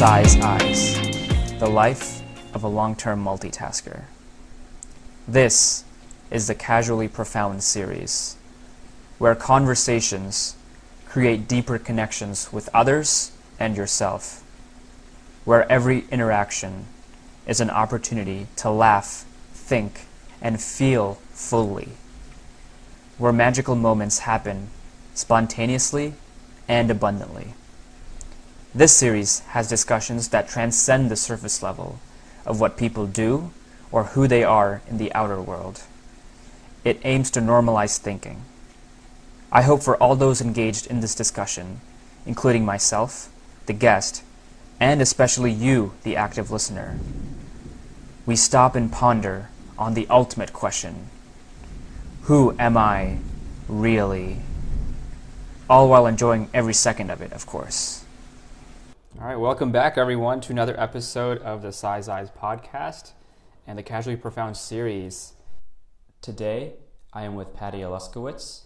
Size Eyes The Life of a Long Term Multitasker. This is the Casually Profound series, where conversations create deeper connections with others and yourself, where every interaction is an opportunity to laugh, think, and feel fully, where magical moments happen spontaneously and abundantly. This series has discussions that transcend the surface level of what people do or who they are in the outer world. It aims to normalize thinking. I hope for all those engaged in this discussion, including myself, the guest, and especially you, the active listener, we stop and ponder on the ultimate question Who am I really? All while enjoying every second of it, of course. All right, welcome back, everyone, to another episode of the Size Eyes podcast and the Casually Profound series. Today, I am with Patty Aluskewicz,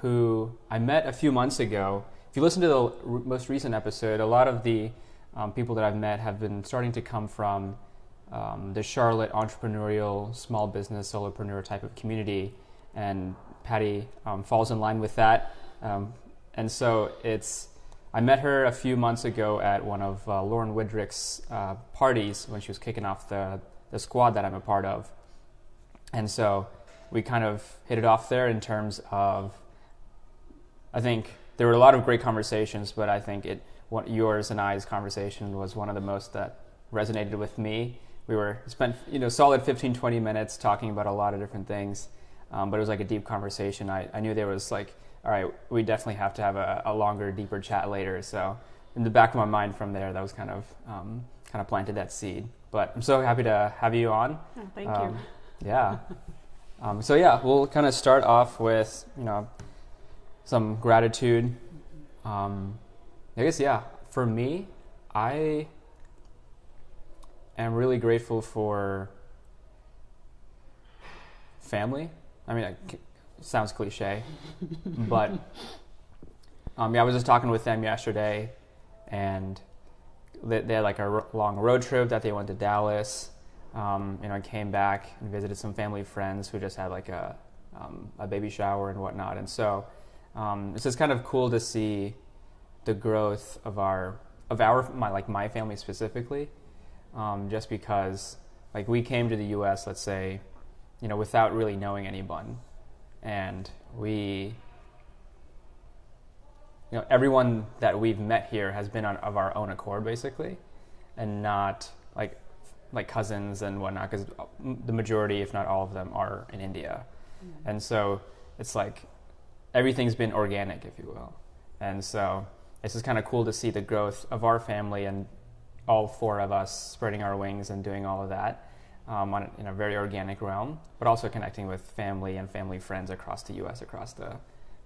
who I met a few months ago. If you listen to the r- most recent episode, a lot of the um, people that I've met have been starting to come from um, the Charlotte entrepreneurial, small business, solopreneur type of community, and Patty um, falls in line with that. Um, and so it's I met her a few months ago at one of uh, Lauren Widrick's uh, parties when she was kicking off the, the squad that I'm a part of. And so we kind of hit it off there in terms of, I think there were a lot of great conversations, but I think it, what, yours and I's conversation was one of the most that resonated with me. We were spent, you know, solid 15, 20 minutes talking about a lot of different things, um, but it was like a deep conversation. I, I knew there was like all right, we definitely have to have a, a, longer, deeper chat later. So in the back of my mind from there, that was kind of um, kind of planted that seed. But I'm so happy to have you on. Oh, thank um, you. Yeah. um, so yeah, we'll kind of start off with you know some gratitude. Um, I guess yeah, for me, I am really grateful for family. I mean, I sounds cliche, but um, yeah, I was just talking with them yesterday, and they, they had like a r- long road trip that they went to Dallas. Um, you know, I came back and visited some family friends who just had like a um, a baby shower and whatnot, and so um, it's just kind of cool to see the growth of our of our my like my family specifically, um, just because like we came to the U.S. let's say, you know, without really knowing anyone and we you know everyone that we've met here has been on, of our own accord basically and not like like cousins and whatnot because the majority if not all of them are in india. Mm-hmm. and so it's like everything's been organic if you will. And so it's just kind of cool to see the growth of our family and all four of us spreading our wings and doing all of that um, on, in a very organic realm, but also connecting with family and family friends across the U.S., across the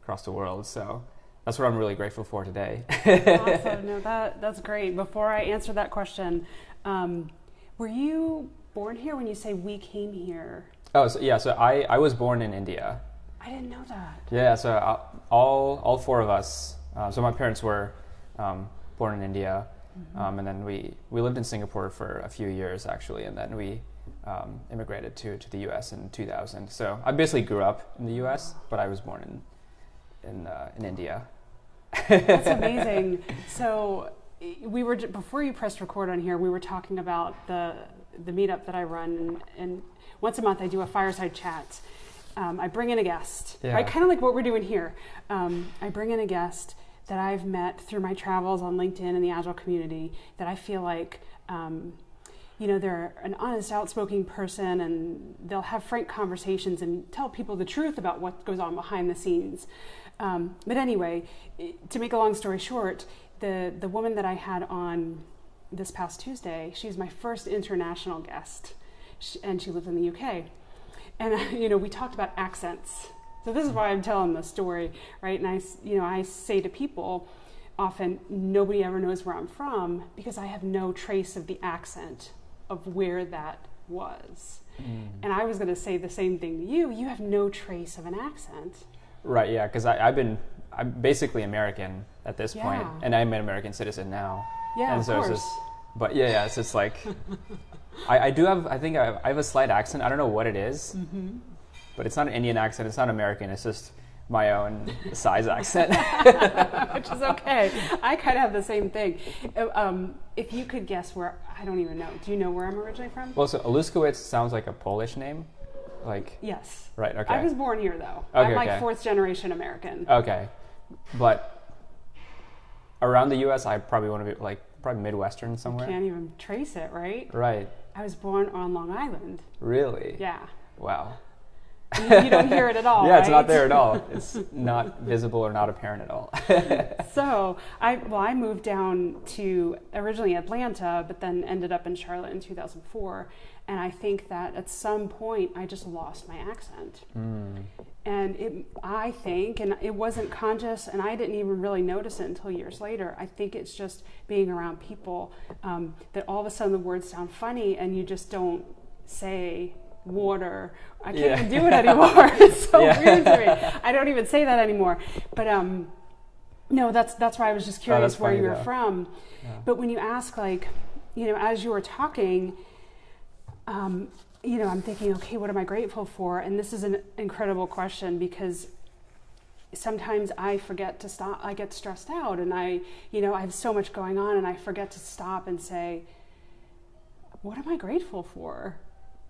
across the world. So that's what I'm really grateful for today. awesome. No, that that's great. Before I answer that question, um, were you born here when you say we came here? Oh, so, yeah. So I, I was born in India. I didn't know that. Yeah. So uh, all all four of us. Uh, so my parents were um, born in India, mm-hmm. um, and then we we lived in Singapore for a few years actually, and then we um, immigrated to, to the U.S. in 2000. So I basically grew up in the U.S., but I was born in in, uh, in India. That's amazing. So we were before you pressed record on here. We were talking about the the meetup that I run, and, and once a month I do a fireside chat. Um, I bring in a guest, yeah. right? Kind of like what we're doing here. Um, I bring in a guest that I've met through my travels on LinkedIn and the Agile community that I feel like um, you know, they're an honest, outspoken person and they'll have frank conversations and tell people the truth about what goes on behind the scenes. Um, but anyway, to make a long story short, the, the woman that I had on this past Tuesday, she's my first international guest, she, and she lives in the UK. And, you know, we talked about accents. So this is why I'm telling the story, right? And I, you know, I say to people, often nobody ever knows where I'm from because I have no trace of the accent of where that was. Mm. And I was going to say the same thing to you. You have no trace of an accent. Right, yeah, because I've been, I'm basically American at this yeah. point, and I'm an American citizen now. Yeah, and so it's just but yeah, yeah, it's just like I, I do have. I think I have, I have a slight accent. I don't know what it is, Mm-hmm. but it's not an Indian accent. It's not American. It's just my own size accent. which is okay. I kind of have the same thing. Uh, Um, if you could guess where, I don't even know. Do you know where I'm originally from? well, so Aluskewicz sounds like a Polish name, like yes. right. Okay. I was born here though. Okay, I'm like okay. fourth generation American. Okay, but around the U.S., I probably want to be like probably Midwestern somewhere. You Can't even trace it, right? Right. I was born on Long Island. Really? Yeah. Wow. You, you don't hear it at all. yeah, it's not there at all. It's not visible or not apparent at all. So I well, I moved down to originally Atlanta, but then ended up in Charlotte in 2004. And I think that at some point I just lost my accent. Mm. And it, I think, and it wasn't conscious, and I didn't even really notice it until years later. I think it's just being around people um, that all of a sudden the words sound funny, and you just don't say water. I can't Yeah. even do it anymore. it's so Yeah. weird to me. I don't even say that anymore. But um, no, that's that's why I was just Oh, curious that's where you were though. from. Yeah. But when you ask, like, you know, as you were talking, um, you know, I'm thinking, okay, what am I grateful for? And this is an incredible question because sometimes I forget to stop. I get stressed out, and I, you know, I have so much going on, and I forget to stop and say, what am I grateful for?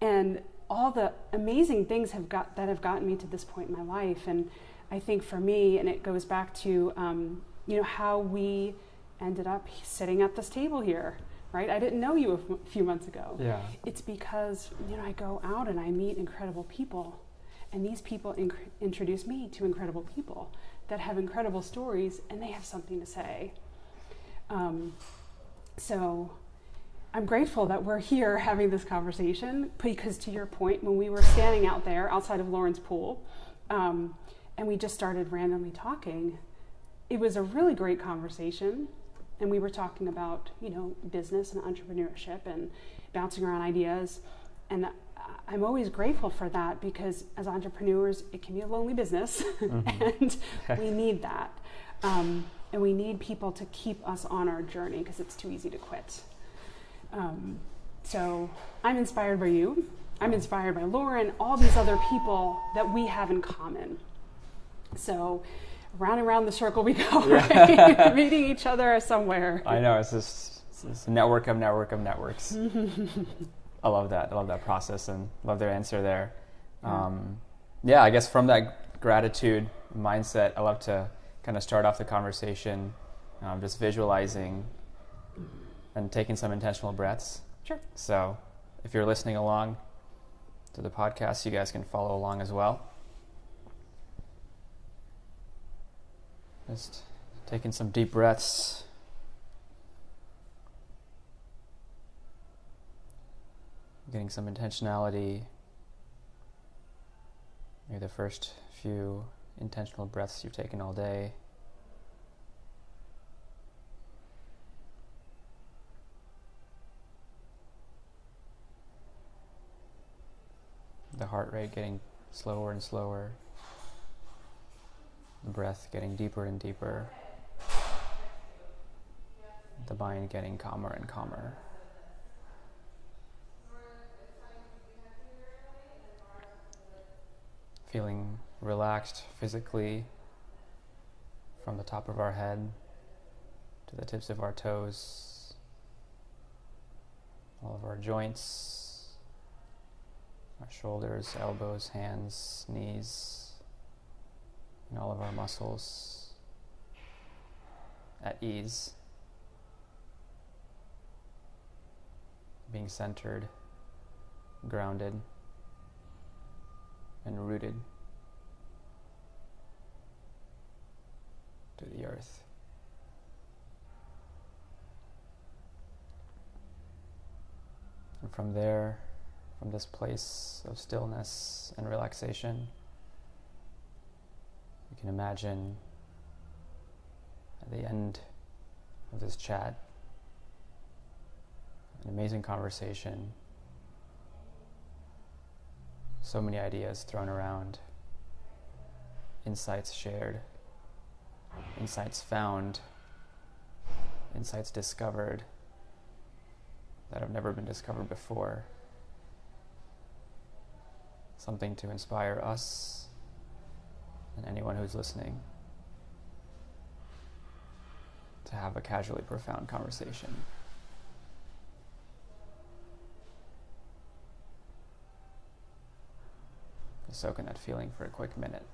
And all the amazing things have got that have gotten me to this point in my life, and I think for me, and it goes back to, um, you know, how we ended up sitting at this table here, right? I didn't know you a few months ago. Yeah. It's because you know I go out and I meet incredible people, and these people inc- introduce me to incredible people that have incredible stories and they have something to say. Um, so I'm grateful that we're here having this conversation because, to your point, when we were standing out there outside of Lauren's pool, um, and we just started randomly talking, it was a really great conversation. And we were talking about you know business and entrepreneurship and bouncing around ideas. And i'm always grateful for that because as entrepreneurs it can be a lonely business. And we need that. Um, and we need people to keep us on our journey because it's too easy to quit um, so i'm inspired by you i'm inspired by lauren all these other people that we have in common so round and round the circle we go, right? Meeting each other somewhere. I know. It's just it's this network of network of networks. I love that. I love that process and love their answer there. Yeah. Um, yeah, I guess from that gratitude mindset, I love to kind of start off the conversation um, just visualizing and taking some intentional breaths. Sure. So if you're listening along to the podcast, you guys can follow along as well. Just taking some deep breaths. Getting some intentionality. Maybe the first few intentional breaths you've taken all day. The heart rate getting slower and slower. The breath getting deeper and deeper. The mind getting calmer and calmer. Feeling relaxed physically from the top of our head to the tips of our toes, all of our joints, our shoulders, elbows, hands, knees, and all of our muscles at ease, being centered, grounded, and rooted to the earth. And from there, from this place of stillness and relaxation, you can imagine at the end of this chat. An amazing conversation, so many ideas thrown around, insights shared, insights found, insights discovered, that have never been discovered before. Something to inspire us and anyone who's listening to have a casually profound conversation. Soak in that feeling for a quick minute.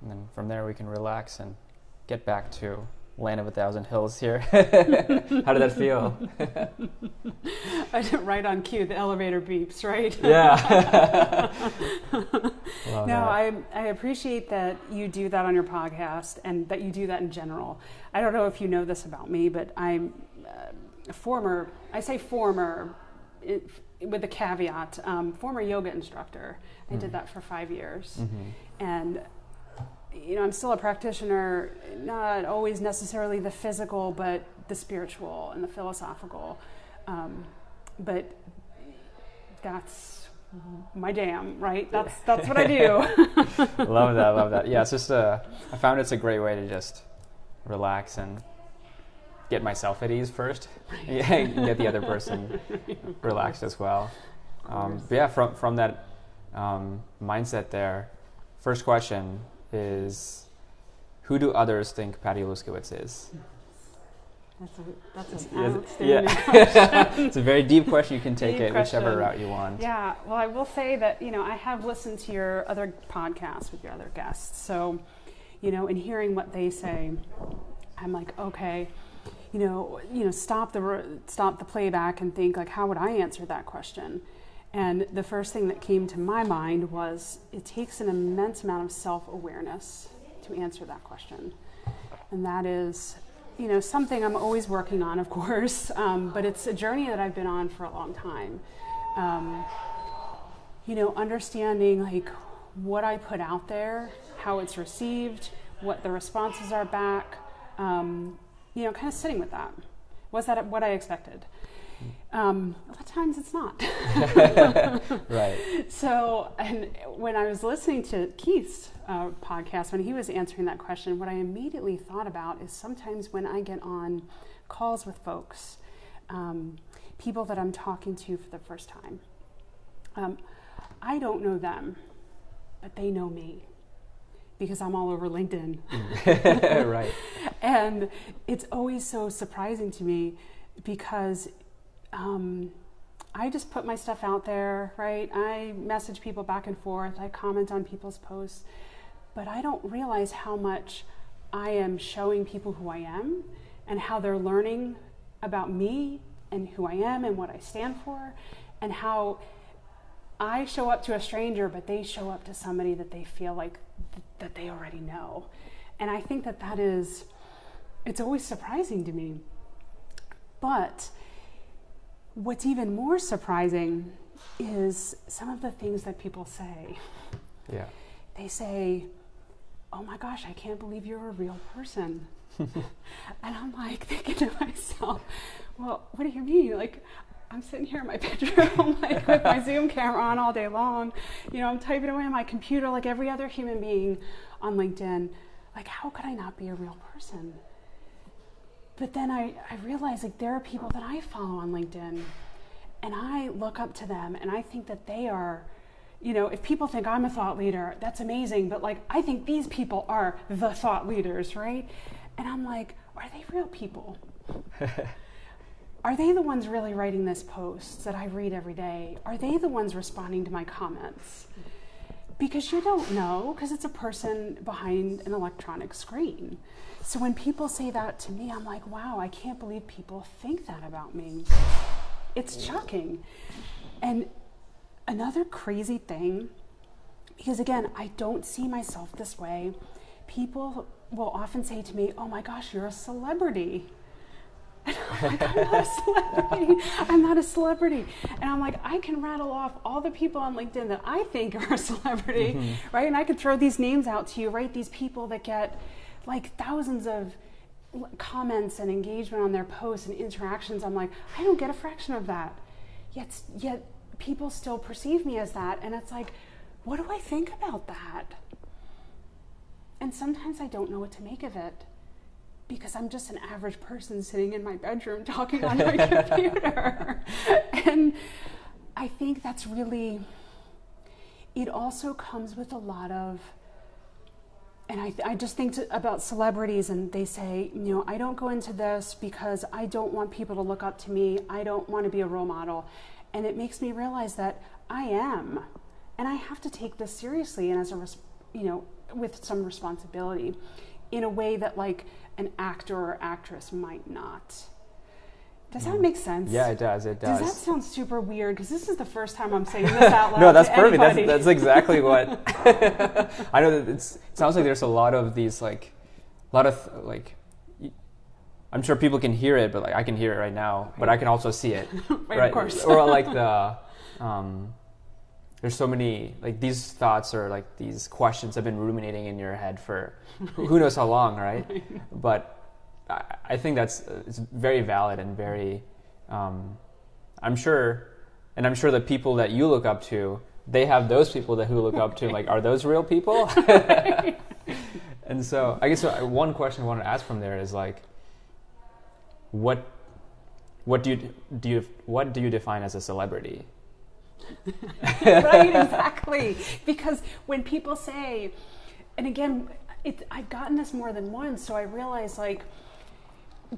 And then from there, we can relax and get back to land of a thousand hills here. How did that feel? I did right on cue, the elevator beeps, right? Yeah. no, I, I appreciate that you do that on your podcast and that you do that in general. I don't know if you know this about me, but I'm uh, a former, I say former, it, with a caveat, um, former yoga instructor. I mm. did that for five years. Mm-hmm. And you know, I'm still a practitioner, not always necessarily the physical, but the spiritual and the philosophical. Um, but that's my jam, right? That's that's what I do. love that, love that. Yeah, it's just a. I found it's a great way to just relax and get myself at ease first. Yeah, get the other person relaxed as well. Um, but yeah, from from that um, mindset there. First question is who do others think Patty Aluskewicz is? That's, a, that's an outstanding yeah. it's a very deep question. You can take deep it question. whichever route you want. Yeah. Well, I will say that you know I have listened to your other podcasts with your other guests. So, you know, in hearing what they say, I'm like, okay, you know, you know, stop the stop the playback and think like, how would I answer that question? And the first thing that came to my mind was it takes an immense amount of self awareness to answer that question. And that is, you know, something I'm always working on, of course, um, but it's a journey that I've been on for a long time. Um, you know, understanding like what I put out there, how it's received, what the responses are back, um, you know, kind of sitting with that. Was that what I expected? Um, a lot of times it's not. right. So, and when I was listening to Keith's uh, podcast, when he was answering that question, what I immediately thought about is sometimes when I get on calls with folks, um, people that I'm talking to for the first time, um, I don't know them, but they know me because I'm all over LinkedIn. right. And it's always so surprising to me because um, I just put my stuff out there, right? I message people back and forth, I comment on people's posts, but I don't realize how much I am showing people who I am and how they're learning about me and who I am and what I stand for, and how I show up to a stranger, but they show up to somebody that they feel like th- that they already know. And I think that that is, it's always surprising to me. But What's even more surprising is some of the things that people say. Yeah. They say, Oh my gosh, I can't believe you're a real person. and I'm like thinking to myself, Well, what do you mean? Like, I'm sitting here in my bedroom, like with my Zoom camera on all day long. You know, I'm typing away on my computer like every other human being on LinkedIn. Like, how could I not be a real person? But then I, I realized like there are people that I follow on LinkedIn and I look up to them and I think that they are, you know, if people think I'm a thought leader, that's amazing. But like, I think these people are the thought leaders, right? And I'm like, are they real people? are they the ones really writing this post that I read every day? Are they the ones responding to my comments? Because you don't know, because it's a person behind an electronic screen. So when people say that to me, I'm like, wow, I can't believe people think that about me. It's shocking. And another crazy thing, because again, I don't see myself this way, people will often say to me, oh my gosh, you're a celebrity. And I'm like, I'm not a celebrity. I'm not a celebrity. And I'm like, I can rattle off all the people on LinkedIn that I think are a celebrity, mm-hmm. right? And I could throw these names out to you, right? These people that get like thousands of comments and engagement on their posts and interactions. I'm like, I don't get a fraction of that. Yet, yet people still perceive me as that. And it's like, what do I think about that? And sometimes I don't know what to make of it because I'm just an average person sitting in my bedroom talking on my computer. and I think that's really, it also comes with a lot of, and I, I just think to, about celebrities, and they say, you know, I don't go into this because I don't want people to look up to me. I don't want to be a role model. And it makes me realize that I am. And I have to take this seriously and as a, you know, with some responsibility in a way that like an actor or actress might not. Does that make sense? Yeah, it does. It does. Does that sound super weird? Because this is the first time I'm saying this out loud. no, that's perfect. That's, anybody. that's exactly what I know. That it's, it sounds like there's a lot of these like, a lot of like. I'm sure people can hear it, but like I can hear it right now, but I can also see it. Right, of course. or like the, um, there's so many like these thoughts or like these questions have been ruminating in your head for who who knows how long, right? But I, I think that's it's very valid and very. Um, I'm sure, and I'm sure the people that you look up to, they have those people that who look up to. Like, are those real people? and so, I guess one question I want to ask from there is like, what, what do you do? You what do you define as a celebrity? right, exactly. Because when people say, and again, it, I've gotten this more than once, so I realize like,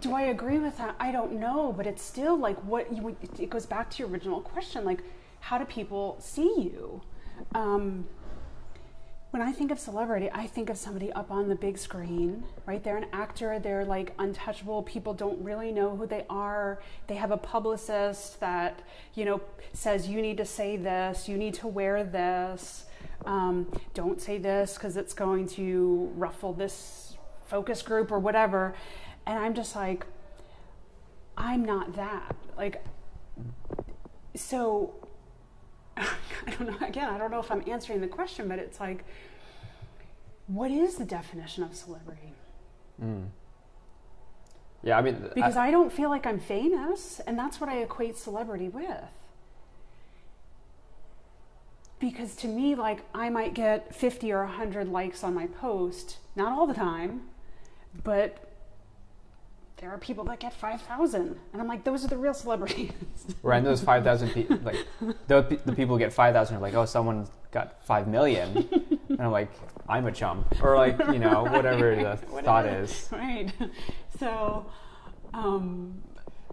do I agree with that? I don't know, but it's still like what you. would- It goes back to your original question, like, how do people see you? Um, when I think of celebrity, I think of somebody up on the big screen, right? They're an actor, they're like untouchable. People don't really know who they are. They have a publicist that, you know, says, you need to say this, you need to wear this, um, don't say this because it's going to ruffle this focus group or whatever. And I'm just like, I'm not that. Like, so I don't know. Again, I don't know if I'm answering the question, but it's like, what is the definition of celebrity? Mm. Yeah, I mean, Because I, don't feel like I'm famous, and that's what I equate celebrity with. Because to me, like, I might get 50 or 100 likes on my post, not all the time, but there are people that get 5,000. And I'm like, those are the real celebrities. Right, and those five thousand people, like the, the people who get five thousand are like, oh, someone got five million, and I'm like, I'm a chump, or like you know whatever the thought is. right so um,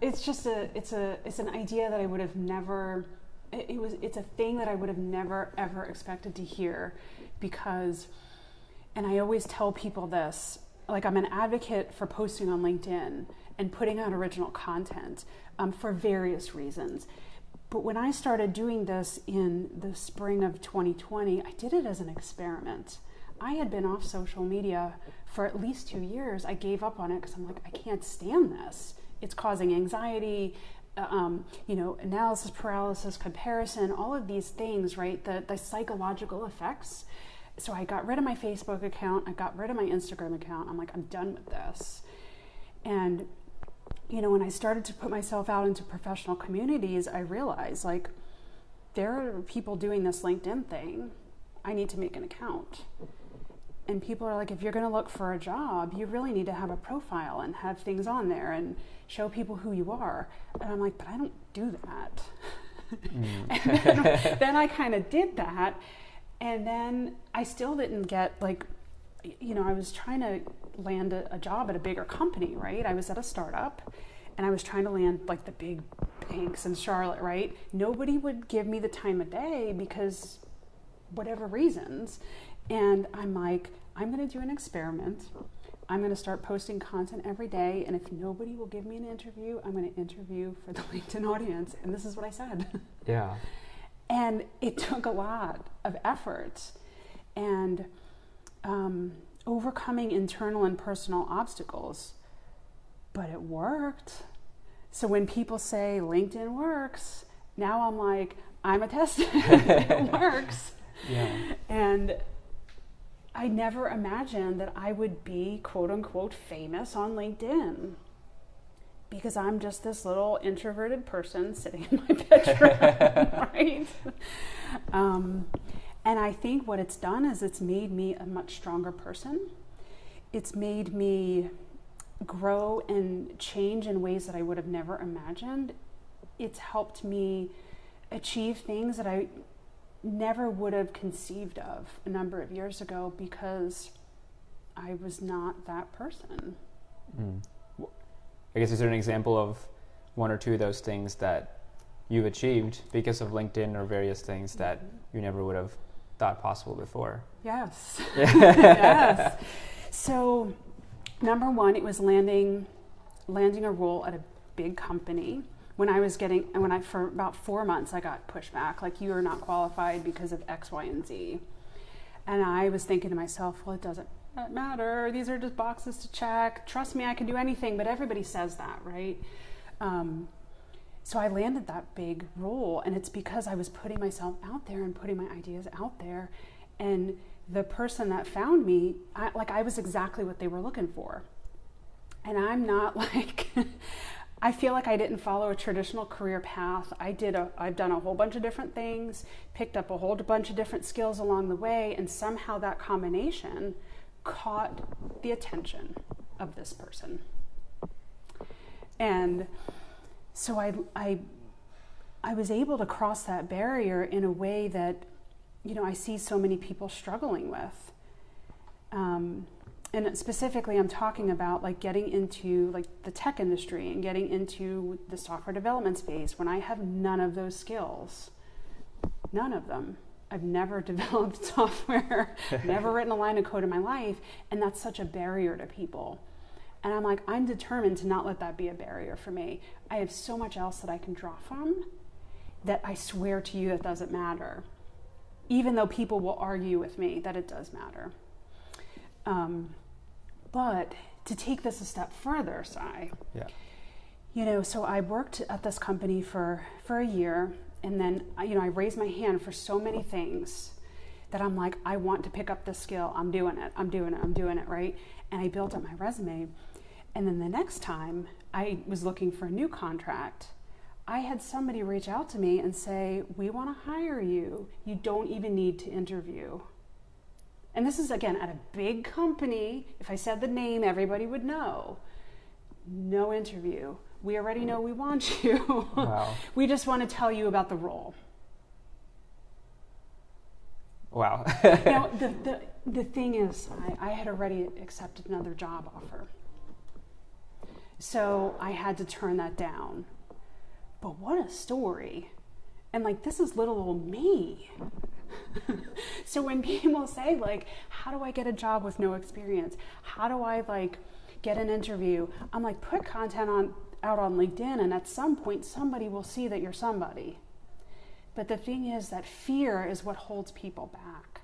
it's just a it's a it's an idea that i would have never it, it was it's a thing that i would have never ever expected to hear because and i always tell people this like i'm an advocate for posting on linkedin and putting out original content um, for various reasons but when i started doing this in the spring of 2020 i did it as an experiment I had been off social media for at least two years. I gave up on it because I'm like, I can't stand this. It's causing anxiety, uh, um, you know, analysis paralysis, comparison, all of these things, right? The, the psychological effects. So I got rid of my Facebook account. I got rid of my Instagram account. I'm like, I'm done with this. And, you know, when I started to put myself out into professional communities, I realized like, there are people doing this LinkedIn thing. I need to make an account and people are like if you're going to look for a job you really need to have a profile and have things on there and show people who you are and i'm like but i don't do that mm. and then, then i kind of did that and then i still didn't get like you know i was trying to land a, a job at a bigger company right i was at a startup and i was trying to land like the big banks in charlotte right nobody would give me the time of day because whatever reasons. And I'm like, I'm going to do an experiment. I'm going to start posting content every day. And if nobody will give me an interview, I'm going to interview for the LinkedIn audience. And this is what I said. Yeah, and it took a lot of effort and um, overcoming internal and personal obstacles. But it worked. So when people say LinkedIn works, now I'm like, I'm a test. it works. yeah, And I never imagined that I would be quote unquote famous on LinkedIn because I'm just this little introverted person sitting in my bedroom, right? Um, And I think what it's done is it's made me a much stronger person. It's made me grow and change in ways that I would have never imagined. It's helped me achieve things that I never would have conceived of a number of years ago because I was not that person. Mm. I guess is there an example of one or two of those things that you've achieved because of LinkedIn or various things that you never would have thought possible before? Yes. yes. So, number one, it was landing landing a role at a big company. When I was getting, when I for about four months, I got pushback like you are not qualified because of X, Y, and Z. And I was thinking to myself, well, it doesn't matter. These are just boxes to check. Trust me, I can do anything. But everybody says that, right? Um, so I landed that big role, and it's because I was putting myself out there and putting my ideas out there. And the person that found me, I, like I was exactly what they were looking for. And I'm not like, I feel like I didn't follow a traditional career path. I did a, I've done a whole bunch of different things, picked up a whole bunch of different skills along the way, and somehow that combination caught the attention of this person. And so I, I, I was able to cross that barrier in a way that, you know, I see so many people struggling with. Um, and specifically, I'm talking about like getting into like the tech industry and getting into the software development space when I have none of those skills, none of them. I've never developed software, never written a line of code in my life, and that's such a barrier to people. And I'm like, I'm determined to not let that be a barrier for me. I have so much else that I can draw from that I swear to you that doesn't matter, even though people will argue with me that it does matter. Um, but to take this a step further, Sai, yeah. you know, so I worked at this company for, for a year and then you know i raised my hand for so many things that i'm like i want to pick up this skill. I'm doing it. I'm doing it. I'm doing it right? And i built up my resume. And then the next time i was looking for a new contract i had somebody reach out to me and say we want to hire you. You don't even need to interview. And this is again at a big company. If i said the name everybody would know. No interview we already know we want you. Wow. we just want to tell you about the role. Wow. now, the, the, the thing is, I, I had already accepted another job offer. So I had to turn that down. But what a story. And like, this is little old me. so when people say, like, how do I get a job with no experience? How do I, like, get an interview? I'm like, put content on out on LinkedIn, and at some point, somebody will see that you're somebody. But the thing is that fear is what holds people back.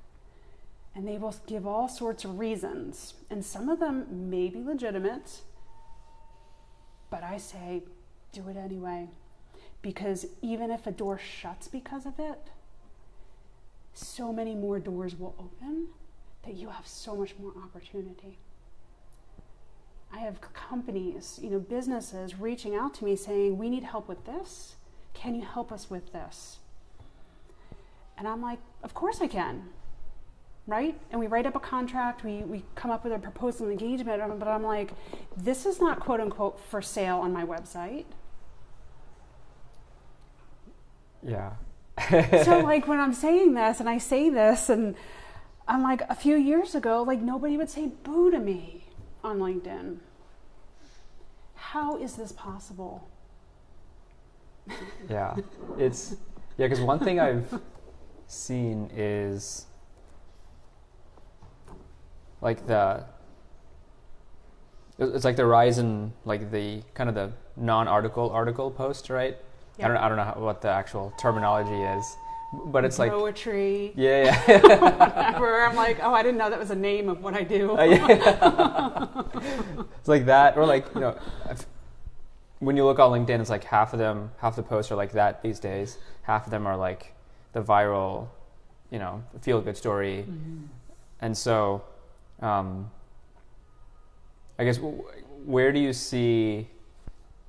And they will give all sorts of reasons, and some of them may be legitimate, but I say, do it anyway. Because even if a door shuts because of it, so many more doors will open that you have so much more opportunity. I have companies, you know, businesses reaching out to me saying, We need help with this. Can you help us with this? And I'm like, Of course I can. Right? And we write up a contract, we, we come up with a proposal and engagement, but I'm like, This is not quote unquote for sale on my website. Yeah. so, like, when I'm saying this and I say this, and I'm like, a few years ago, like, nobody would say boo to me on LinkedIn. How is this possible? yeah, it's yeah. Because one thing I've seen is like the it's like the rise in like the kind of the non-article article post, right? Yep. I don't I don't know how, what the actual terminology is but it's like broetry. Yeah, yeah. Whatever. I'm like, oh, I didn't know that was a name of what I do. Uh, yeah. it's like that, or like you know, when you look on LinkedIn, it's like half of them, half the posts are like that these days. Half of them are like the viral, you know, feel good story, mm-hmm. and so, um, I guess, where do you see?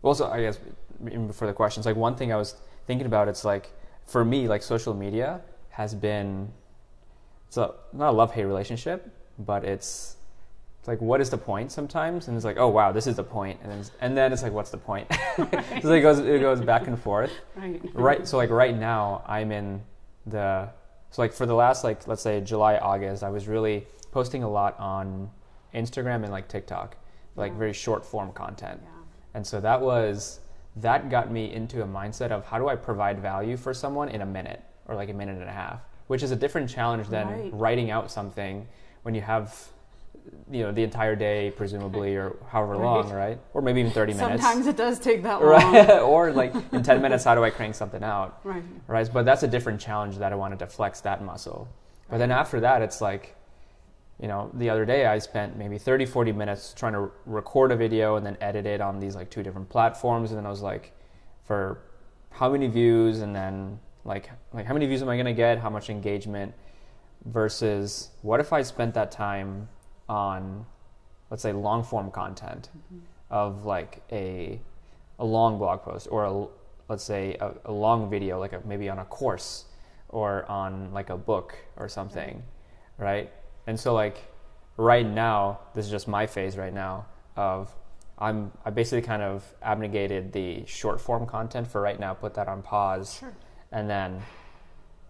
Also, I guess before the questions, like one thing I was thinking about, it's like for me, like social media has been it's a not a love hate relationship, but it's it's like what is the point sometimes and it's like oh wow this is the point and then and then it's like what's the point so it goes it goes back and forth Right. right so like right now i'm in the so like for the last like let's say july august i was really posting a lot on instagram and like tiktok like Yeah. very short form content Yeah. and so that was that got me into a mindset of how do i provide value for someone in a minute or like a minute and a half which is a different challenge than Right. writing out something when you have you know the entire day presumably or however Right. long right or maybe even 30 minutes Sometimes it does take that long. or like in 10 minutes how do i crank something out Right. right? But that's a different challenge that I wanted to flex that muscle. But then after that, it's like, you know, the other day I spent maybe 30, 40 minutes trying to record a video and then edit it on these like two different platforms. And then I was like, for how many views? And then like, like how many views am I going to get? How much engagement? Versus what if I spent that time on, let's say, long form content mm-hmm. of like a, a long blog post or a, let's say a, a long video like a, maybe on a course or on like a book or something right and so like right now this is just my phase right now of i'm i basically kind of abnegated the short form content for right now put that on pause. Sure. and then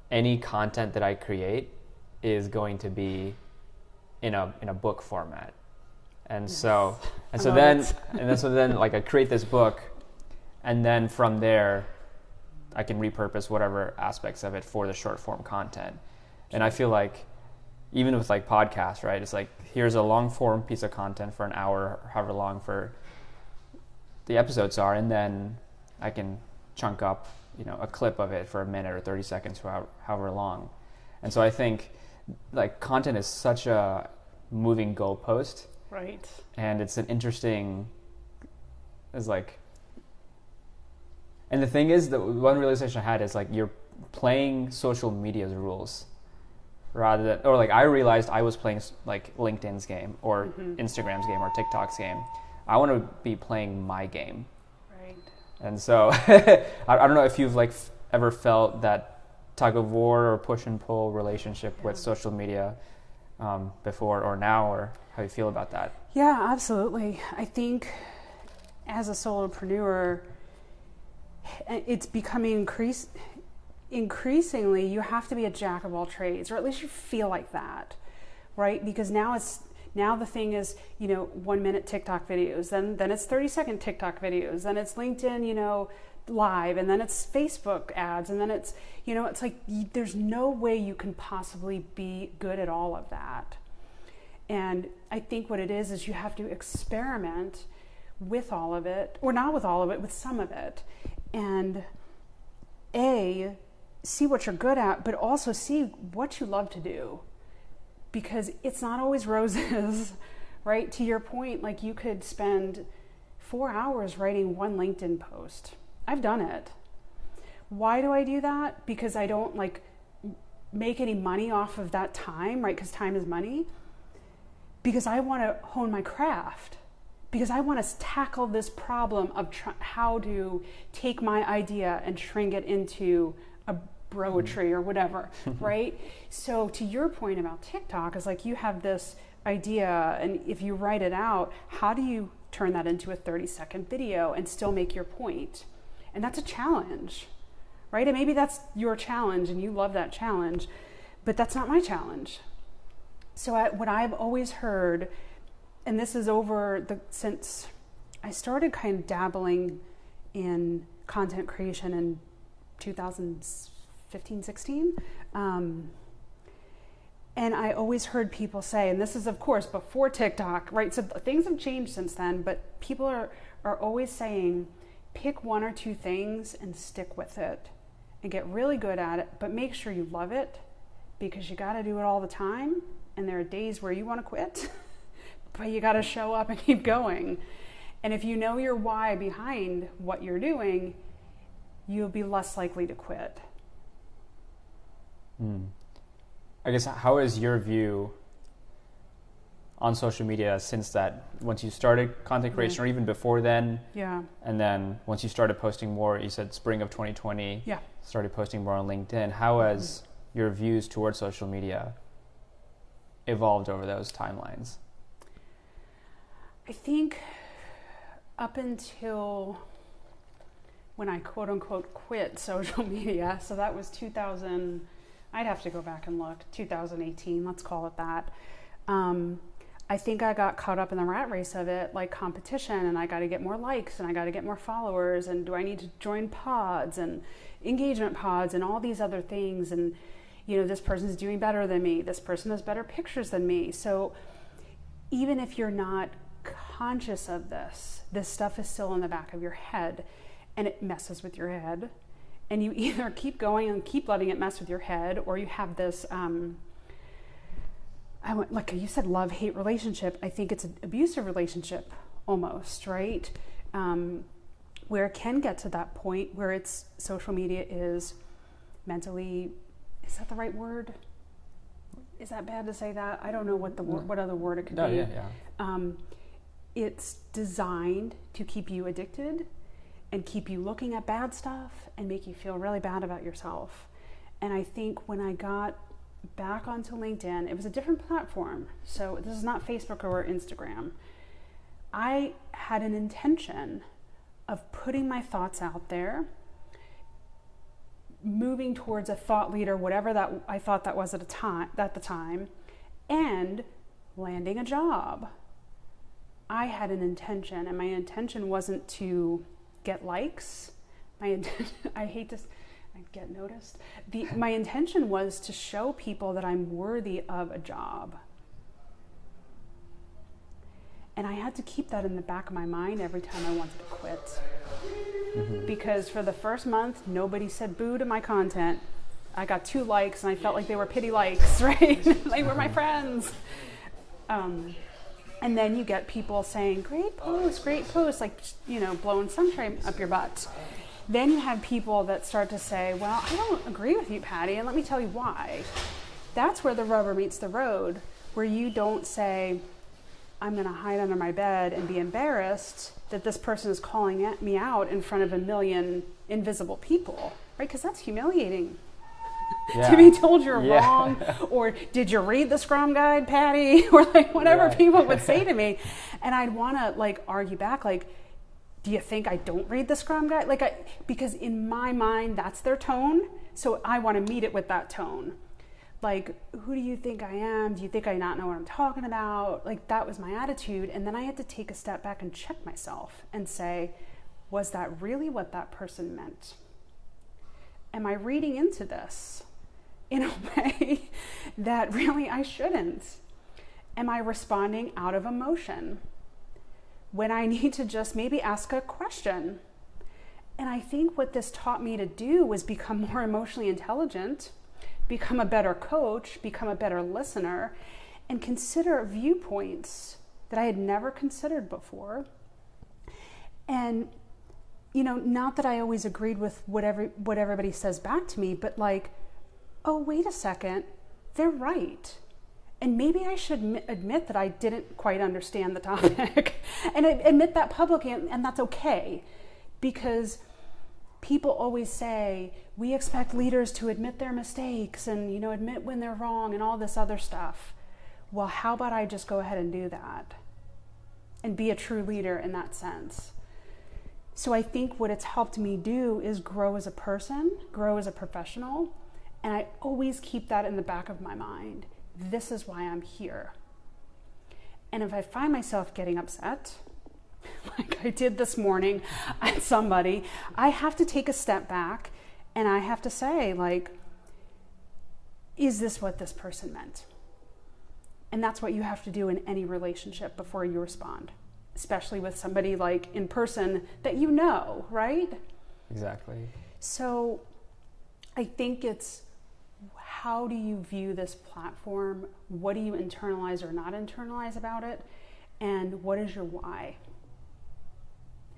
any content that i create is going to be in a in a book format. And so and so then it. and then so then like i create this book and then from there i can repurpose whatever aspects of it for the short form content. And i feel like even with like podcasts right? It's like here's a long form piece of content for an hour or however long for the episodes are and then i can chunk up you know a clip of it for a minute or 30 seconds however, however long. And so i think like content is such a moving goalpost. Right. and it's an interesting is like and the thing is that one realization i had is like you're playing social media's rules rather than or like i realized i was playing like linkedin's game or Mhm. instagram's game or tiktok's game i want to be playing my game Right. and so I, I don't know if you've like f- ever felt that tug of war or push and pull relationship with social media um, before or now or how you feel about that Yeah, absolutely. I think as a solopreneur, it's becoming increase, increasingly you have to be a jack of all trades, or at least you feel like that, right? Because now it's now the thing is, you know, one minute TikTok videos, then then it's thirty second TikTok videos, then it's LinkedIn, you know, live, and then it's Facebook ads, and then it's you know, it's like y- there's no way you can possibly be good at all of that. And I think what it is is you have to experiment with all of it, or not with all of it, with some of it. And A, see what you're good at, but also see what you love to do. Because it's not always roses, right? To your point, like you could spend four hours writing one LinkedIn post. I've done it. Why do I do that? Because I don't like make any money off of that time, right? Because time is money because I want to hone my craft, because I want to tackle this problem of tr- how to take my idea and shrink it into Mm-hmm. broetry or whatever, right? So to your point about TikTok is like you have this idea and if you write it out, how do you turn that into a 30 second video and still make your point? And that's a challenge. Right? And maybe that's your challenge and you love that challenge, but that's not my challenge. So I, what I've always heard, and this is over the since I started kind of dabbling in content creation in 2015, 16. Um, and I always heard people say, and this is of course before TikTok, right? So things have changed since then, but people are, are always saying, pick one or two things and stick with it and get really good at it, but make sure you love it because you got to do it all the time. And there are days where you want to quit, but you got to show up and keep going. And if you know your why behind what you're doing, you'll be less likely to quit. Hmm. I guess how is your view on social media since that once you started content creation or even before then Yeah. and then once you started posting more you said spring of 2020 Yeah. started posting more on linkedin how has your views towards social media evolved over those timelines? I think up until when I quote unquote quit social media, so that was 2000, I'd have to go back and look, 2018, let's call it that. Um, I think I got caught up in the rat race of it, like competition, and I got to get more likes and I got to get more followers, and do I need to join pods and engagement pods and all these other things? And, you know, this person's doing better than me, this person has better pictures than me. So even if you're not conscious of this, this stuff is still in the back of your head and it messes with your head. And you either keep going and keep letting it mess with your head, or you have this. Um, I went, like you said, love hate relationship. I think it's an abusive relationship almost, right? Um, where it can get to that point where it's social media is mentally, is that the right word? Is that bad to say that? I don't know what the word, what other word it could No, be. yeah, yeah. Um, it's designed to keep you addicted and keep you looking at bad stuff and make you feel really bad about yourself. And I think when I got back onto LinkedIn, it was a different platform. So this is not Facebook or Instagram. I had an intention of putting my thoughts out there, moving towards a thought leader, whatever that I thought that was at a time at the time, and landing a job. I had an intention, and my intention wasn't to get likes. My I hate to I get noticed. The, my intention was to show people that I'm worthy of a job. And I had to keep that in the back of my mind every time I wanted to quit. Mm-hmm. Because for the first month, nobody said boo to my content. I got two likes, and I felt like they were pity likes, right? they were my friends. Um, and then you get people saying, great post, great post, like, you know, blowing sunshine up your butt. Then you have people that start to say, well, I don't agree with you, Patty, and let me tell you why. That's where the rubber meets the road, where you don't say, I'm going to hide under my bed and be embarrassed that this person is calling at me out in front of a million invisible people, right? Because that's humiliating to be told you're Yeah. wrong or did you read the scrum guide patty? Or like whatever Right. people would say to me. And i'd want to like argue back like do you think i don't read the scrum guide? Like i because in my mind that's their tone so i want to meet it with that tone. Like who do you think i am? Do you think i not know what i'm talking about? Like that was my attitude. And then i had to take a step back and check myself and say was that really what that person meant am I reading into this in a way that really I shouldn't? Am I responding out of emotion when I need to just maybe ask a question? And I think what this taught me to do was become more emotionally intelligent, become a better coach, become a better listener, and consider viewpoints that I had never considered before. And you know, not that I always agreed with whatever what everybody says back to me, but like, oh wait a second, they're right. And maybe I should admit, that I didn't quite understand the topic and admit that publicly, and, and that's okay. Because people always say, we expect leaders to admit their mistakes and, you know, admit when they're wrong and all this other stuff. Well, how about I just go ahead and do that and be a true leader in that sense? So I think what it's helped me do is grow as a person, grow as a professional, and I always keep that in the back of my mind. This is why I'm here. And if I find myself getting upset, like I did this morning at somebody, I have to take a step back and I have to say, like, is this what this person meant? And that's what you have to do in any relationship before you respond, especially with somebody like in person that you know, right? Exactly. So I think it's how do you view this platform? What do you internalize or not internalize about it? And what is your why?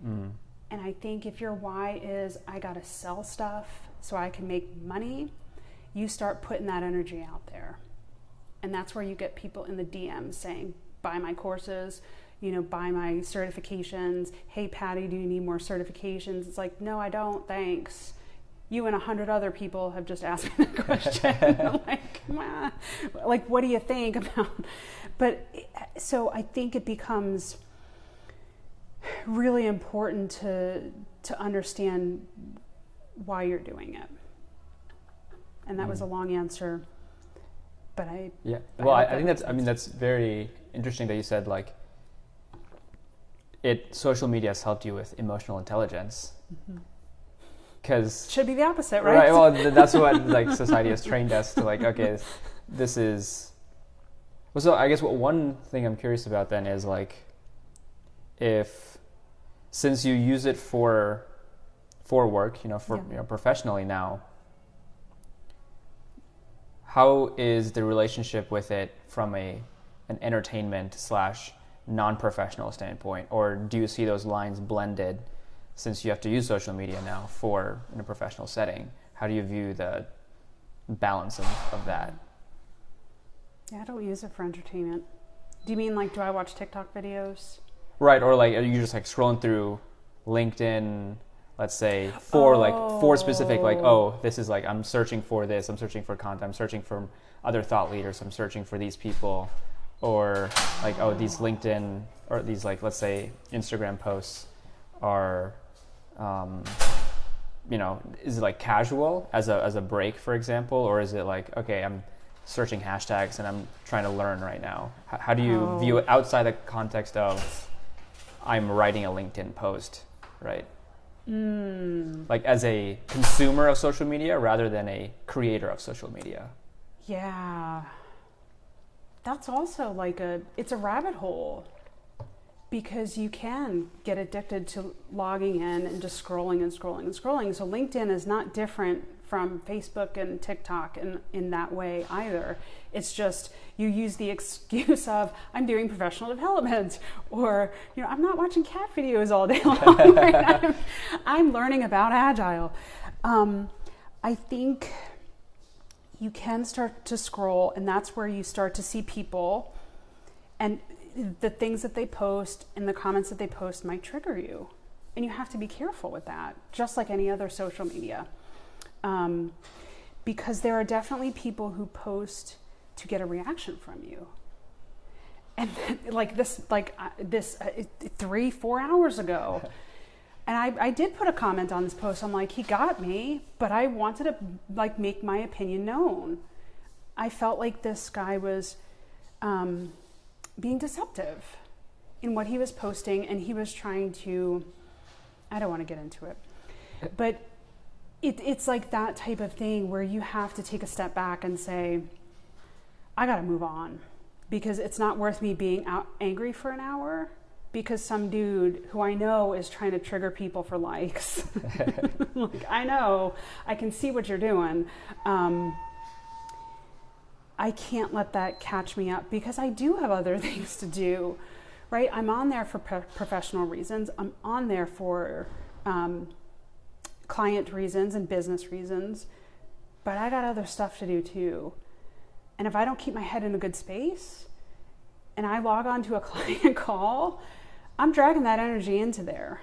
Mm. And I think if your why is, I got to sell stuff so I can make money, you start putting that energy out there. And that's where you get people in the DMs saying, buy my courses, you know, buy my certifications. Hey, Patty, do you need more certifications? It's like, no, I don't, thanks. you and a hundred other people have just asked me that question. like, "Meh." like, what do you think about? But so I think it becomes really important to to understand why you're doing it. And that was a Mm. long answer, but I Yeah. Well, I, I think that's. I mean, that's very interesting that you said like it. Social media has helped you with emotional intelligence mm-hmm. because should be the opposite, right? Right. Well, th- that's what like society has trained us to like. Okay, this, this is. Well, so I guess what one thing I'm curious about then is like, if since you use it for for work, you know, for Yeah. you know professionally now, how is the relationship with it from a an entertainment slash non-professional standpoint, or do you see those lines blended? Since you have to use social media now for in a professional setting, how do you view the balance of, of that? yeah, I don't use it for entertainment. Do you mean like do I watch TikTok videos? Right, or like are you just like scrolling through LinkedIn, let's say for like for specific like Oh. oh this is like I'm searching for this, I'm searching for content, I'm searching for other thought leaders, I'm searching for these people, or like oh these LinkedIn or these like let's say Instagram posts are, um, you know, is it like casual as a as a break for example, or is it like okay I'm searching hashtags and I'm trying to learn right now? How, how do you Oh. view it outside the context of I'm writing a LinkedIn post, right? Mm, Like as a consumer of social media rather than a creator of social media. yeah. That's also like a it's a rabbit hole because you can get addicted to logging in and just scrolling and scrolling and scrolling. So LinkedIn is not different from Facebook and TikTok in, in that way either. It's just you use the excuse of I'm doing professional development or you know I'm not watching cat videos all day long. right? I'm, I'm learning about agile. Um, I think you can start to scroll, and that's where you start to see people and the things that they post and the comments that they post might trigger you. And you have to be careful with that, just like any other social media. Um, because there are definitely people who post to get a reaction from you. And like this, like uh, this uh, three, four hours ago, and I, I did put a comment on this post. I'm like, he got me, but I wanted to like make my opinion known. I felt like this guy was um, being deceptive in what he was posting, and he was trying to. I don't want to get into it, but it, it's like that type of thing where you have to take a step back and say, I got to move on because it's not worth me being out angry for an hour because some dude who I know is trying to trigger people for likes. like, I know, I can see what you're doing. Um, I can't let that catch me up because I do have other things to do, right? I'm on there for pro- professional reasons, I'm on there for um, client reasons and business reasons, but I got other stuff to do too. And if I don't keep my head in a good space and I log on to a client call, I'm dragging that energy into there.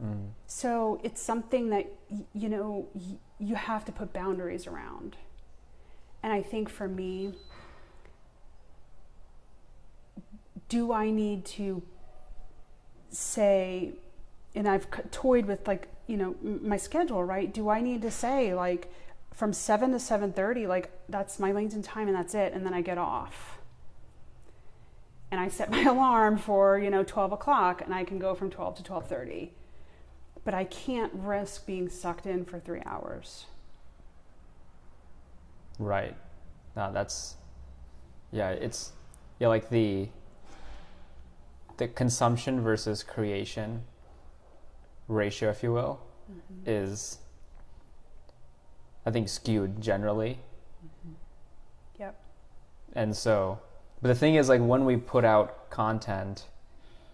Mm. So it's something that, you know, you have to put boundaries around. And I think for me, do I need to say, and I've toyed with like, you know, my schedule, right? Do I need to say like from 7 to 7.30, like that's my LinkedIn time and that's it, and then I get off? And I set my alarm for, you know, 12 o'clock and I can go from 12 to 12.30. But I can't risk being sucked in for three hours. Right. No, that's yeah, it's yeah, like the the consumption versus creation ratio, if you will, mm-hmm. is I think skewed generally. Mm-hmm. Yep. And so but the thing is like when we put out content,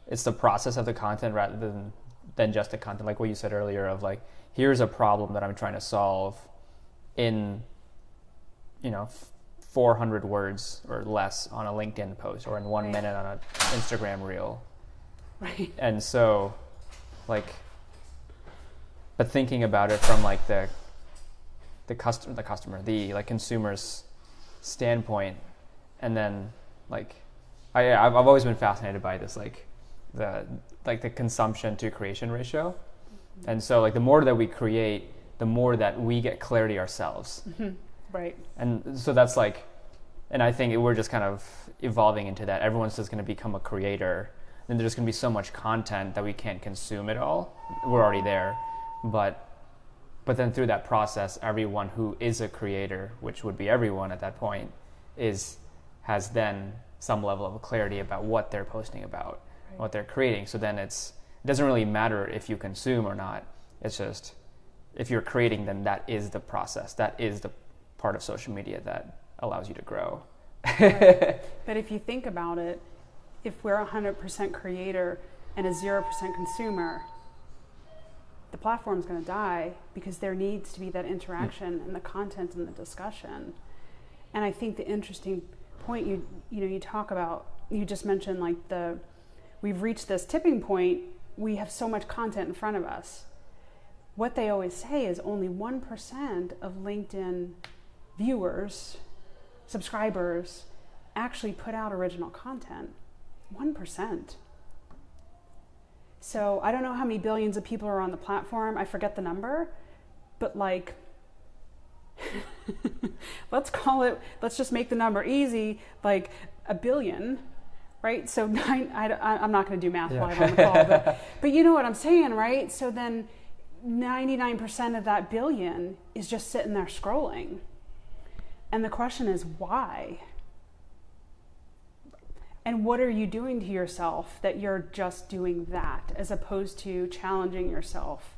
it's the process of the content rather than than just the content, like what you said earlier of like, here's a problem that I'm trying to solve in you know, f- 400 words or less on a LinkedIn post or in one Right. minute on an Instagram reel. Right. And so, like, but thinking about it from like the the customer, the customer, the like consumers standpoint, and then like I I've, I've always been fascinated by this like the like the consumption to creation ratio, mm-hmm. and so like the more that we create, the more that we get clarity ourselves, mm-hmm. Right. and so that's like, and I think we're just kind of evolving into that. Everyone's just going to become a creator. Then there's going to be so much content that we can't consume it all. We're already there, but but then through that process, everyone who is a creator, which would be everyone at that point, is has then some level of clarity about what they're posting about, Right. what they're creating. So then it's it doesn't really matter if you consume or not. It's just if you're creating, then that is the process. That is the part of social media that allows you to grow. But if you think about it, if we're 100% creator and a 0% consumer, the platform's going to die because there needs to be that interaction mm. and the content and the discussion. And I think the interesting point you you know you talk about you just mentioned like the we've reached this tipping point. We have so much content in front of us. What they always say is only 1% of LinkedIn viewers, subscribers actually put out original content. 1%. So I don't know how many billions of people are on the platform. I forget the number, but like, let's call it, let's just make the number easy, like a billion, right? So nine, I, am not going to do math Yeah. live on the call, but, but you know what I'm saying, right? So then 99% of that billion is just sitting there scrolling. And the question is, why? And what are you doing to yourself that you're just doing that as opposed to challenging yourself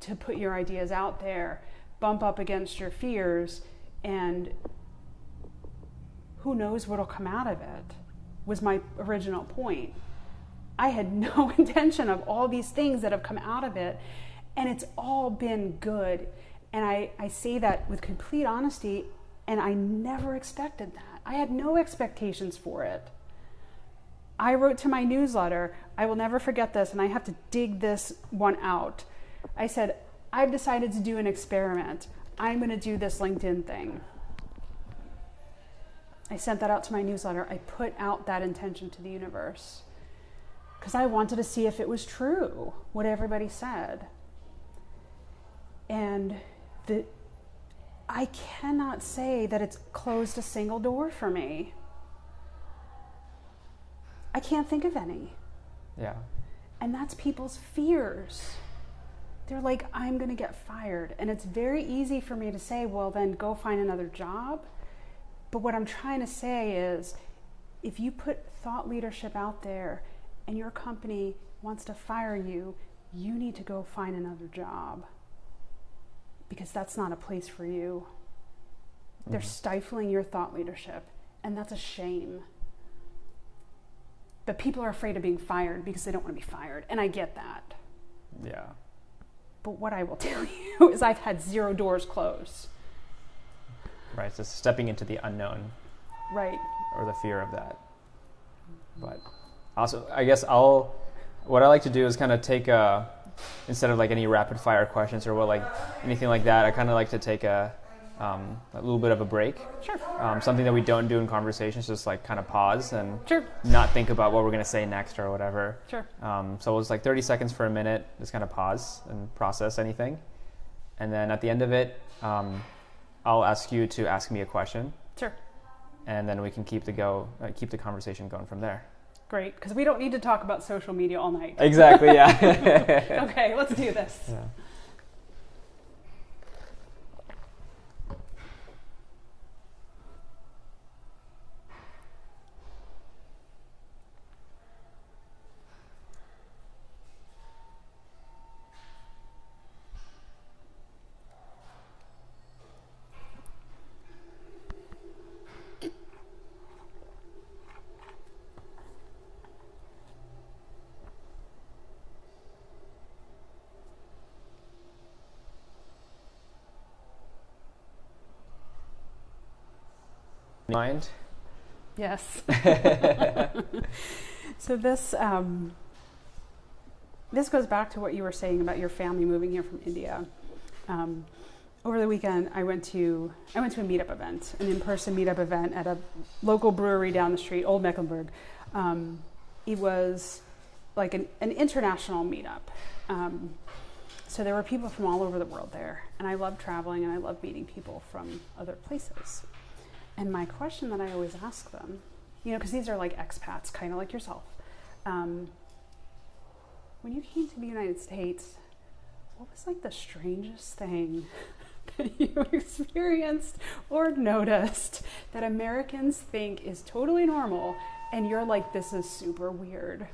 to put your ideas out there, bump up against your fears, and who knows what'll come out of it? Was my original point. I had no intention of all these things that have come out of it, and it's all been good. And I, I say that with complete honesty, and I never expected that. I had no expectations for it. I wrote to my newsletter, I will never forget this, and I have to dig this one out. I said, I've decided to do an experiment. I'm going to do this LinkedIn thing. I sent that out to my newsletter. I put out that intention to the universe because I wanted to see if it was true, what everybody said. And the, I cannot say that it's closed a single door for me. I can't think of any. Yeah. And that's people's fears. They're like, I'm going to get fired. And it's very easy for me to say, well, then go find another job. But what I'm trying to say is if you put thought leadership out there and your company wants to fire you, you need to go find another job because that's not a place for you. They're Mhm. stifling your thought leadership, and that's a shame. But people are afraid of being fired because they don't want to be fired, and I get that. Yeah. But what I will tell you is I've had zero doors close. Right. So stepping into the unknown Right. or the fear of that. But also, I guess I'll. What I like to do is kind of take a instead of like any rapid fire questions or what like anything like that. I kind of like to take a um, a little bit of a break. Sure. Um, something that we don't do in conversations, just like kind of pause and Sure. not think about what we're going to say next or whatever. Sure. Um, so it's like 30 seconds for a minute, just kind of pause and process anything. And then at the end of it, um, I'll ask you to ask me a question, Sure. and then we can keep the go, uh, keep the conversation going from there. Great. Because we don't need to talk about social media all night. Exactly. Yeah. Okay, let's do this. yeah. Mind. Yes. so this um, this goes back to what you were saying about your family moving here from India. Um, over the weekend, I went to I went to a meetup event, an in-person meetup event at a local brewery down the street, Old Mecklenburg. Um, it was like an, an international meetup. Um, so there were people from all over the world there, and I love traveling and I love meeting people from other places. And my question that I always ask them, you know, because these are like expats, kind of like yourself. Um, when you came to the United States, what was like the strangest thing that you experienced or noticed that Americans think is totally normal and you're like, this is super weird?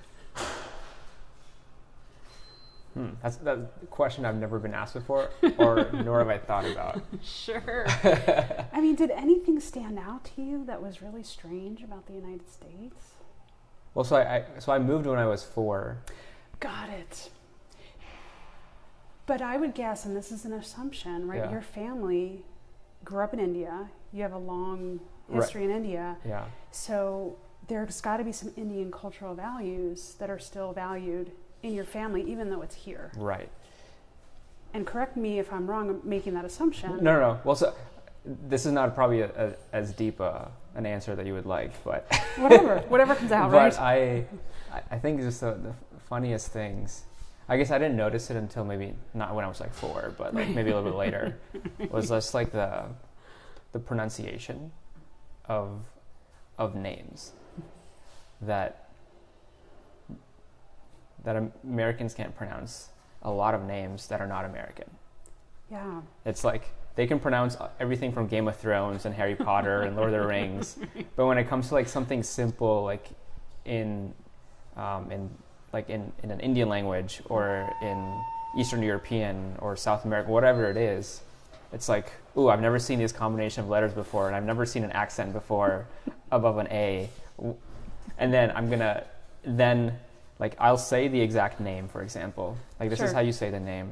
Hmm. That's, that's a question I've never been asked before, or nor have I thought about. Sure. I mean, did anything stand out to you that was really strange about the United States? Well, so I, I so I moved when I was four. Got it. But I would guess, and this is an assumption, right? Yeah. Your family grew up in India. You have a long Right. history in India. Yeah. So there's got to be some Indian cultural values that are still valued in your family, even though it's here. Right. And correct me if I'm wrong I'm making that assumption. No, no, no. Well, so this is not probably a, a, as deep a, an answer that you would like, but Whatever, whatever comes out, but right? I, I- I think just the, the funniest things. I guess I didn't notice it until maybe not when I was like four, but like maybe a little bit later. Was just like the, the pronunciation, of, of names, that, that Americans can't pronounce a lot of names that are not American. yeah. It's like they can pronounce everything from Game of Thrones and Harry Potter and Lord of the Rings, but when it comes to like something simple, like in um, in like in, in an Indian language or in Eastern European or South American, whatever it is, it's like, ooh, I've never seen this combination of letters before, and I've never seen an accent before above an A, and then I'm gonna then like I'll say the exact name, for example, like this is how you say the name,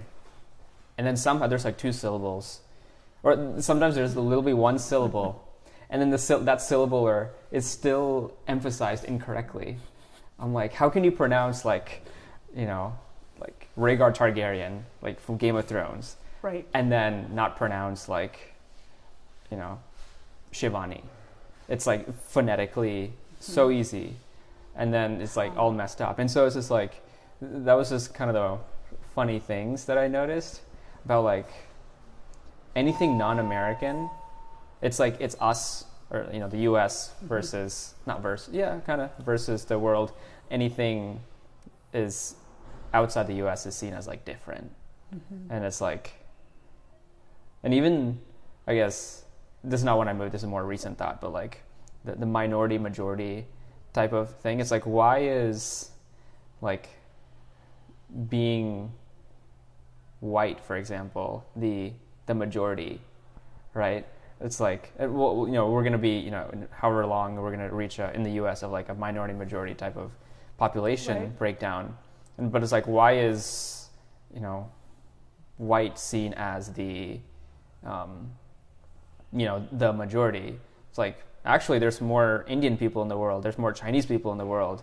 and then somehow there's like two syllables, or sometimes there's a little bit one syllable, and then the syl- that syllable or is still emphasized incorrectly. I'm like, how can you pronounce like, you know, like Rhaegar Targaryen, like from Game of Thrones, Right. and then not pronounce like, you know, Shivani. It's like phonetically so hmm. easy, and then it's like all messed up. And so it's just like, that was just kind of the funny things that I noticed about like anything non-American. It's like it's us or you know the U.S. Mm-hmm. versus not versus yeah kind of versus the world. Anything is outside the U.S. is seen as like different, mm-hmm. and it's like, and even I guess this is not when I moved. This is a more recent thought, but like the, the minority majority type of thing. It's like why is like being white, for example, the the majority, right? It's like well, you know we're gonna be you know however long we're gonna reach a, in the U.S. of like a minority majority type of population Right. breakdown, and but it's like why is you know white seen as the um, you know the majority? It's like actually there's more Indian people in the world, there's more Chinese people in the world,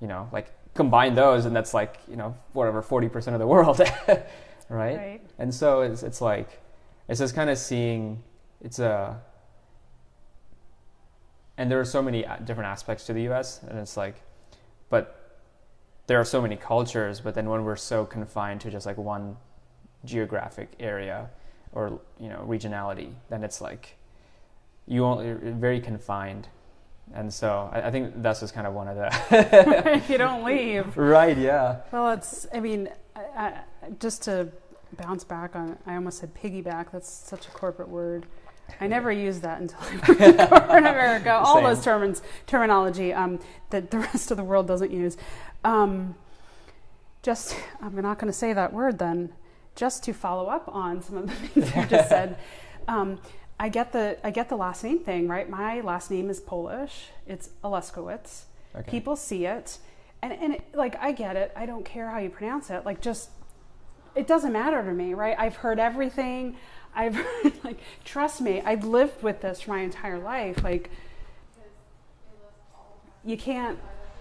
you know like combine those and that's like you know whatever 40% of the world right? Right. and so it's, it's like it's just kind of seeing it's a and there are so many uh, different aspects to the us and it's like but there are so many cultures but then when we're so confined to just like one geographic area or you know regionality then it's like you only you're very confined and so I, I think that's just kind of one of the if you don't leave. right yeah Well, it's, I mean, I, I, just to bounce back on, I almost said piggyback. That's such a corporate word. I never used that until I moved to corporate America. All Same. those terms, terminology um, that the rest of the world doesn't use. Um, just, I'm not going to say that word then. Just to follow up on some of the things you just said. Um, I get the I get the last name thing right. My last name is Polish. It's Aluskewicz okay. People see it. And and it, like i get it. I don't care how you pronounce it. Like just it doesn't matter to me right? I've heard everything. I've heard, like trust me i've lived with this for my entire life. Like you can't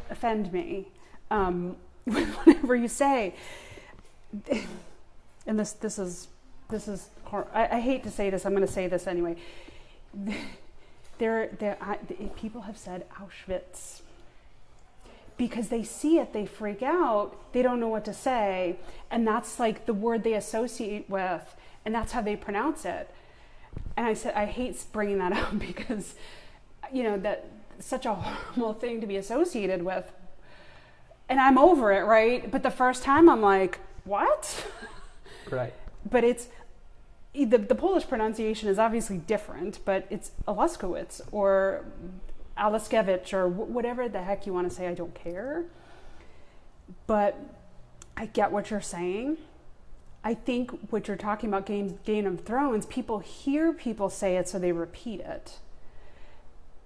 offend me um, whatever you say. And this this is this is I, I hate to say this. I'm going to say this anyway. There, there, I, eh, people have said Auschwitz because they see it, they freak out, they don't know what to say, and that's like the word they associate with, and that's how they pronounce it. And I said, I hate bringing that up because, you know, that such a horrible thing to be associated with. And I'm over it, right? But the first time I'm like, what? Right. But it's the, the Polish pronunciation is obviously different, but it's Alaskowitz or Alaskevich or wh- whatever the heck you want to say. I don't care. But I get what you're saying. I think what you're talking about, Game, Game of Thrones, people hear people say it, so they repeat it.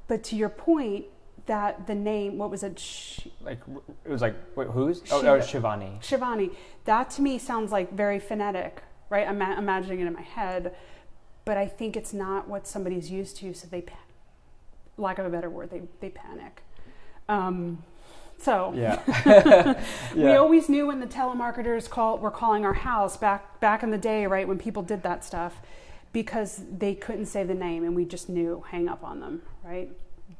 But to your point, that the name, what was it? Sh- Like it was like wait, who's? Oh, oh, Shivani. Shivani. That to me sounds like very phonetic, right? I'm imagining it in my head, but I think it's not what somebody's used to, so they, lack of a better word, they they panic. Um, so Yeah. we always knew when the telemarketers call were calling our house back back in the day, right? When people did that stuff, because they couldn't say the name, and we just knew hang up on them, right?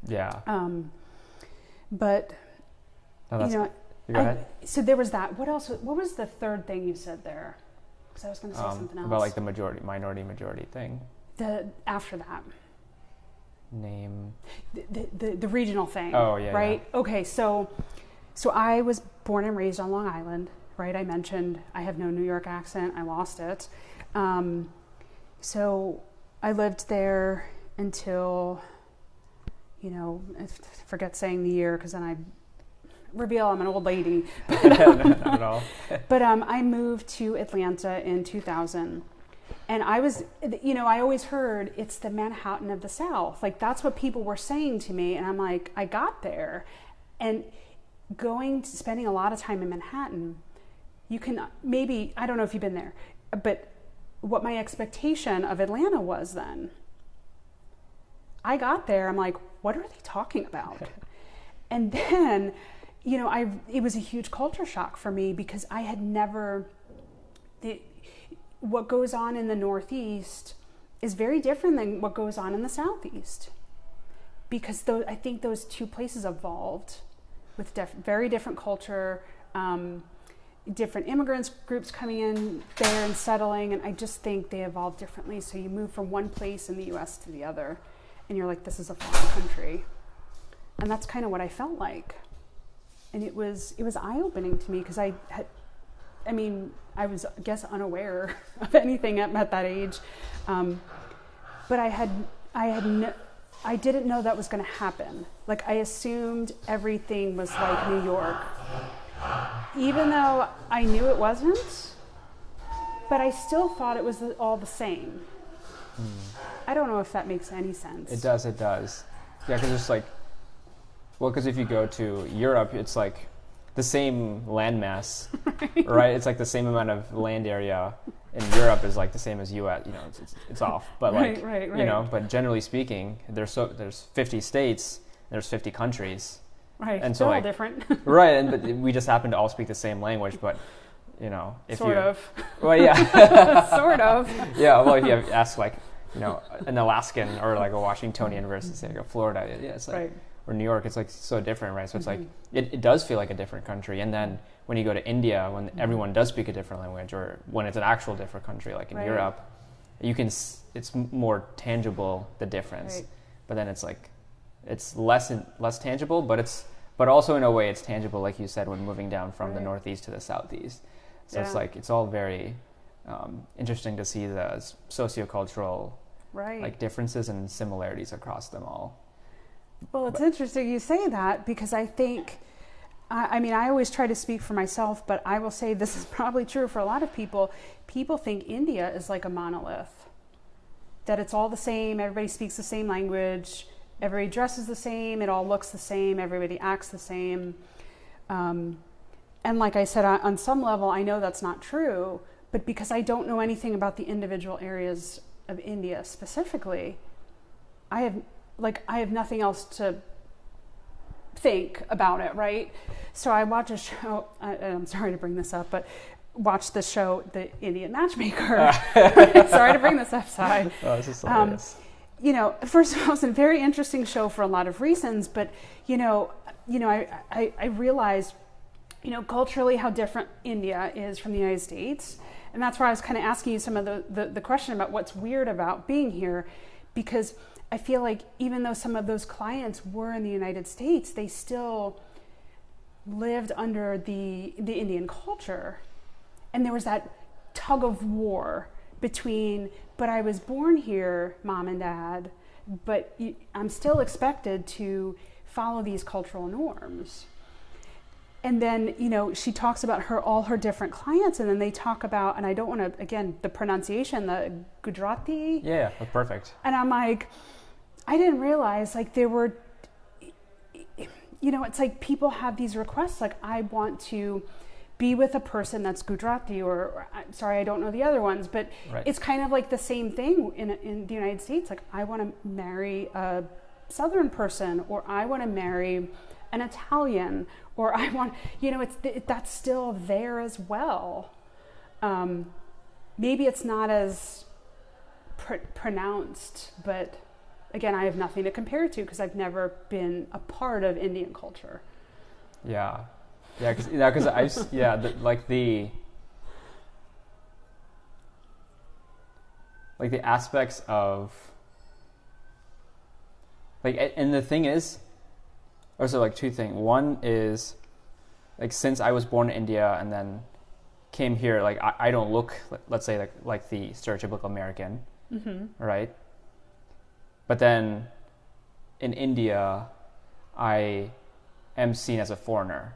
Yeah. Um, but No, you know, I- so there was that. What else? What was the third thing you said there? Because I was going to say Um, something else. about like the majority, minority, majority thing. the after that, Name. the, the, the, the regional thing. Oh, yeah, Right. Okay. So, so I was born and raised on Long Island. Right. I mentioned I have no New York accent. I lost it. Um, so I lived there until, you know, I forget saying the year because then I reveal I'm an old lady. Not at all. But um, I moved to Atlanta in 2000. And I was, you know, I always heard it's the Manhattan of the South. Like, that's what people were saying to me. And I'm like, I got there. And going, spending a lot of time in Manhattan, you can maybe, I don't know if you've been there, but what my expectation of Atlanta was then. I got there, I'm like, what are they talking about? and then, you know, I it was a huge culture shock for me because I had never the what goes on in the Northeast is very different than what goes on in the Southeast. Because those, I think those two places evolved with def- very different culture, um, different immigrants groups coming in there and settling, and I just think they evolved differently. So you move from one place in the U.S. to the other, and you're like, this is a foreign country, and that's kind of what I felt like, and it was it was eye opening to me because I had, I mean, I was I guess unaware of anything at, at that age, um, but I had I had no, I didn't know that was going to happen. Like I assumed everything was like New York, even though I knew it wasn't. But I still thought it was all the same. I don't know if that makes any sense. It does. It does. Yeah, because it's like, well, because if you go to Europe, it's like the same landmass, right? It's like the same amount of land area in Europe is like the same as U.S. You know, it's, it's, it's off, but like Right, right, you know, but generally speaking, there's so there's 50 states, there's 50 countries, right. and so, They're all like, different, right? And but we just happen to all speak the same language, but you know, if sort you of, well, yeah, sort of. yeah. Well, if you ask like you know an Alaskan or like a Washingtonian versus like a Florida, yeah, it's like Right. Or New York, it's like so different, right? So it's like Mhm. it, it does feel like a different country. And then when you go to India, when Mhm. everyone does speak a different language, or when it's an actual different country, like in Right. Europe, you can it's more tangible the difference. Right. But then it's like it's less in, less tangible, but it's but also in a way it's tangible, like you said, when moving down from the northeast to the southeast. So it's like it's all very um, interesting to see the sociocultural Right. like differences and similarities across them all. Well, it's interesting you say that because I think, I, mean, I always try to speak for myself, but I will say this is probably true for a lot of people. People think India is like a monolith, that it's all the same, everybody speaks the same language, everybody dresses the same, it all looks the same, everybody acts the same. Um, and like I said, on some level, I know that's not true, but because I don't know anything about the individual areas of India specifically, I have like I have nothing else to think about it, right? So I watch a show. I, I'm sorry to bring this up, but watch the show, The Indian Matchmaker. sorry to bring this up, Sai. Oh, this is Um, you know, first of all, it's a very interesting show for a lot of reasons, but you know, you know, I, I, I realized, you know, culturally how different India is from the United States. And that's why I was kind of asking you some of the, the, the question about what's weird about being here, because I feel like even though some of those clients were in the United States, they still lived under the the Indian culture. And there was that tug of war between, but I was born here, mom and dad, but I'm still expected to follow these cultural norms. And then, you know, she talks about her all her different clients, and then they talk about, and I don't want to, again, the pronunciation, the Gujarati, Yeah, that's perfect. and I'm like, I didn't realize like there were, you know, it's like people have these requests like I want to be with a person that's Gujarati or, or I'm sorry, I don't know the other ones, but Right. it's kind of like the same thing in in the United States. Like I want to marry a Southern person, or I want to marry an Italian, or I want, you know, it's it, that's still there as well. Um, maybe it's not as pr- pronounced, but again, I have nothing to compare to because I've never been a part of Indian culture. Yeah, yeah, because yeah, 'cause I yeah, the, like the like the aspects of like and the thing is also like two things. One is like since I was born in India and then came here, like I, I don't look let's say like like the stereotypical American, Mm-hmm. right? But then in India, I am seen as a foreigner,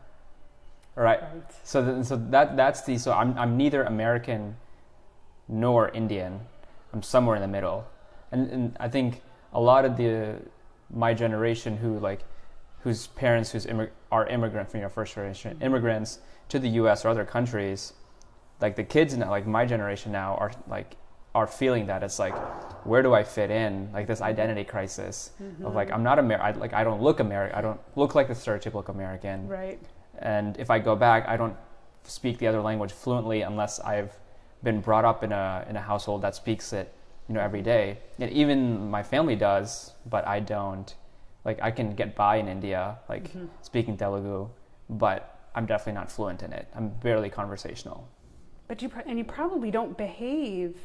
right? Right. So, th- so that that's the so I'm I'm neither American nor Indian. I'm somewhere in the middle, and and I think a lot of the my generation who like whose parents who's immig- are immigrant from your first generation mm-hmm. immigrants to the U.S. or other countries, like the kids now, like my generation now are like are feeling that it's like where do I fit in like this identity crisis of like I'm not Amer I, like I don't look American I don't look like the stereotypical American Right. and if I go back, I don't speak the other language fluently unless I've been brought up in a in a household that speaks it, you know, every day. And even my family does, but I don't. Like I can get by in India, like Mhm. speaking Telugu, but I'm definitely not fluent in it. I'm barely conversational. But you pro- and you probably don't behave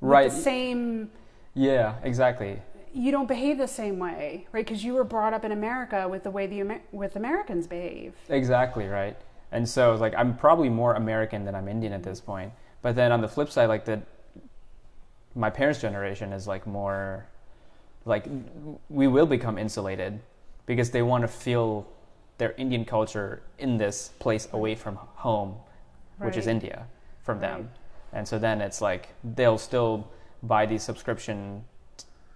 Right. the same. Yeah, exactly. You don't behave the same way, right? Because you were brought up in America with the way the Amer- with Americans behave. Exactly right. And so like I'm probably more American than I'm Indian at this point. But then on the flip side, like the my parents' generation is like more like we will become insulated because they want to feel their Indian culture in this place away from home, which is India, from Right. them. And so then it's like they'll still buy these subscription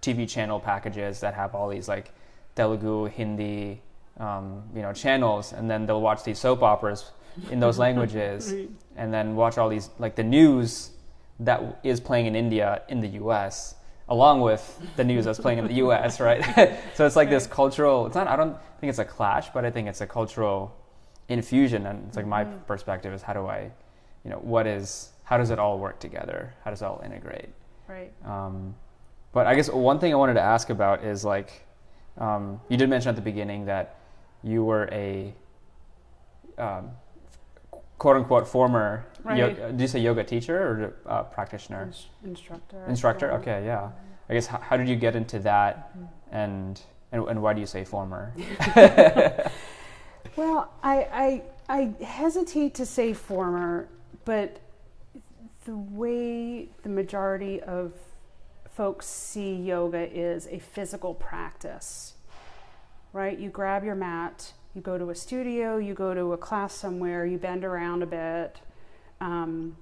TV channel packages that have all these like Telugu, Hindi, um, you know, channels, and then they'll watch these soap operas in those languages, Right. and then watch all these like the news that is playing in India in the U.S. along with the news that's playing in the U.S. Right? so it's like this cultural. It's not. I don't think it's a clash, but I think it's a cultural infusion, and it's like my Mhm. perspective is how do I, you know, what is how does it all work together? How does it all integrate? Right. Um, but I guess one thing I wanted to ask about is like, um, you did mention at the beginning that you were a um, quote unquote former, Right. yo- did you say yoga teacher or uh, practitioner? Ins- instructor. Instructor? Okay, yeah. I guess how, how did you get into that Mm. and, and, and why do you say former? Well, I, I I hesitate to say former, but the way the majority of folks see yoga is a physical practice. Right? You grab your mat, you go to a studio, you go to a class somewhere, you bend around a bit. Um,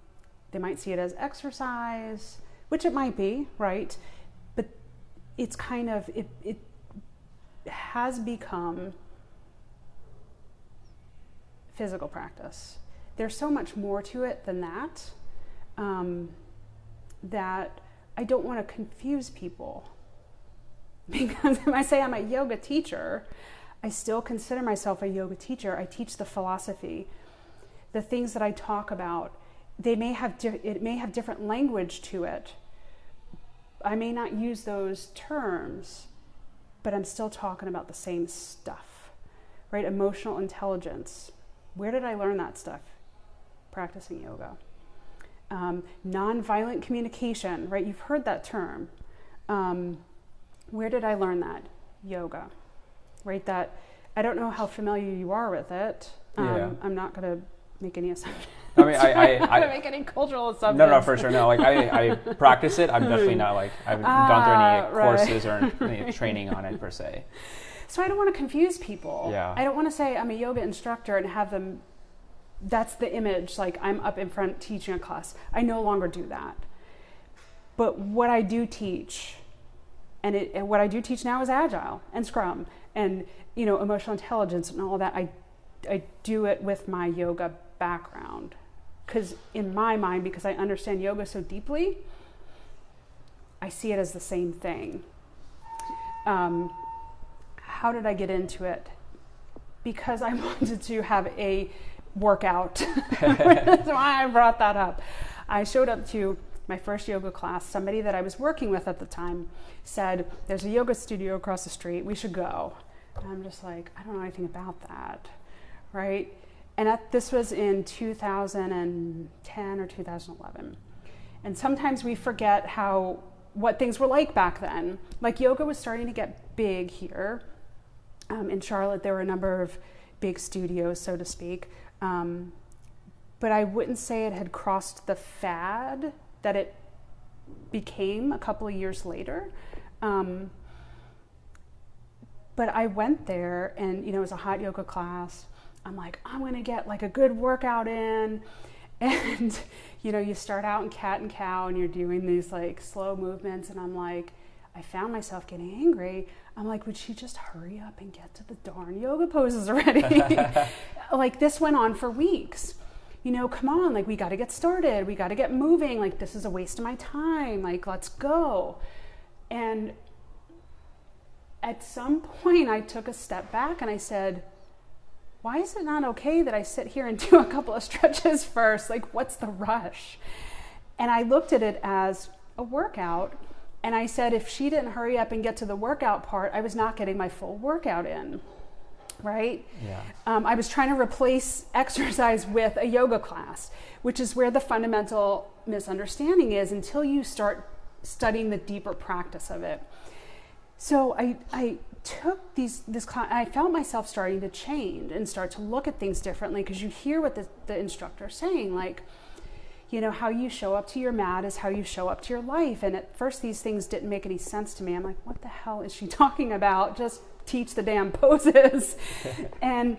they might see it as exercise, which it might be, right? But it's kind of it, it has become physical practice. There's so much more to it than that um, that I don't want to confuse people. Because if I say I'm a yoga teacher, I still consider myself a yoga teacher. I teach the philosophy. The things that I talk about, they may have di- it may have different language to it. I may not use those terms, but I'm still talking about the same stuff. Right? Emotional intelligence. Where did I learn that stuff? Practicing yoga. Um, nonviolent communication, right? You've heard that term. Um, where did I learn that? Yoga, right? That I don't know how familiar you are with it. Um, Yeah. I'm not going to make any assumptions. I mean, I, I, I'm not I make any cultural assumptions. no, no, for sure, no. Like I, I practice it. I'm definitely not like I haven't gone through Ah, any right. courses or any training on it per se. So I don't want to confuse people. Yeah. I don't want to say I'm a yoga instructor and have them. That's the image. Like I'm up in front teaching a class. I no longer do that. But what I do teach, and, it, and what I do teach now is agile and Scrum and you know emotional intelligence and all that. I I do it with my yoga background because in my mind, because I understand yoga so deeply, I see it as the same thing. Um, how did I get into it? Because I wanted to have a workout. That's why I brought that up. I showed up to my first yoga class. Somebody that I was working with at the time said, There's a yoga studio across the street. We should go. And I'm just like, I don't know anything about that. Right? And that, this was in 2010 or 2011. And sometimes we forget how what things were like back then. Like yoga was starting to get big here. Um, in Charlotte, there were a number of big studios, so to speak. Um, but I wouldn't say it had crossed the fad that it became a couple of years later. Um, but I went there, and you know, it was a hot yoga class. I'm like, I'm gonna get like a good workout in, and you know, you start out in cat and cow, and you're doing these like slow movements, and I'm like, I found myself getting angry. I'm like, would she just hurry up and get to the darn yoga poses already? like this went on for weeks. You know, come on, like we got to get started. We got to get moving. Like this is a waste of my time. Like let's go. And at some point, I took a step back and I said, why is it not okay that I sit here and do a couple of stretches first? Like, what's the rush? And I looked at it as a workout. And I said, if she didn't hurry up and get to the workout part, I was not getting my full workout in. Right? Yeah. Um, I was trying to replace exercise with a yoga class, which is where the fundamental misunderstanding is until you start studying the deeper practice of it. So I, I took these this class. I felt myself starting to change and start to look at things differently because you hear what the, the instructor is saying, like, you know, how you show up to your mat is how you show up to your life. And at first, these things didn't make any sense to me. I'm like, what the hell is she talking about? Just teach the damn poses. and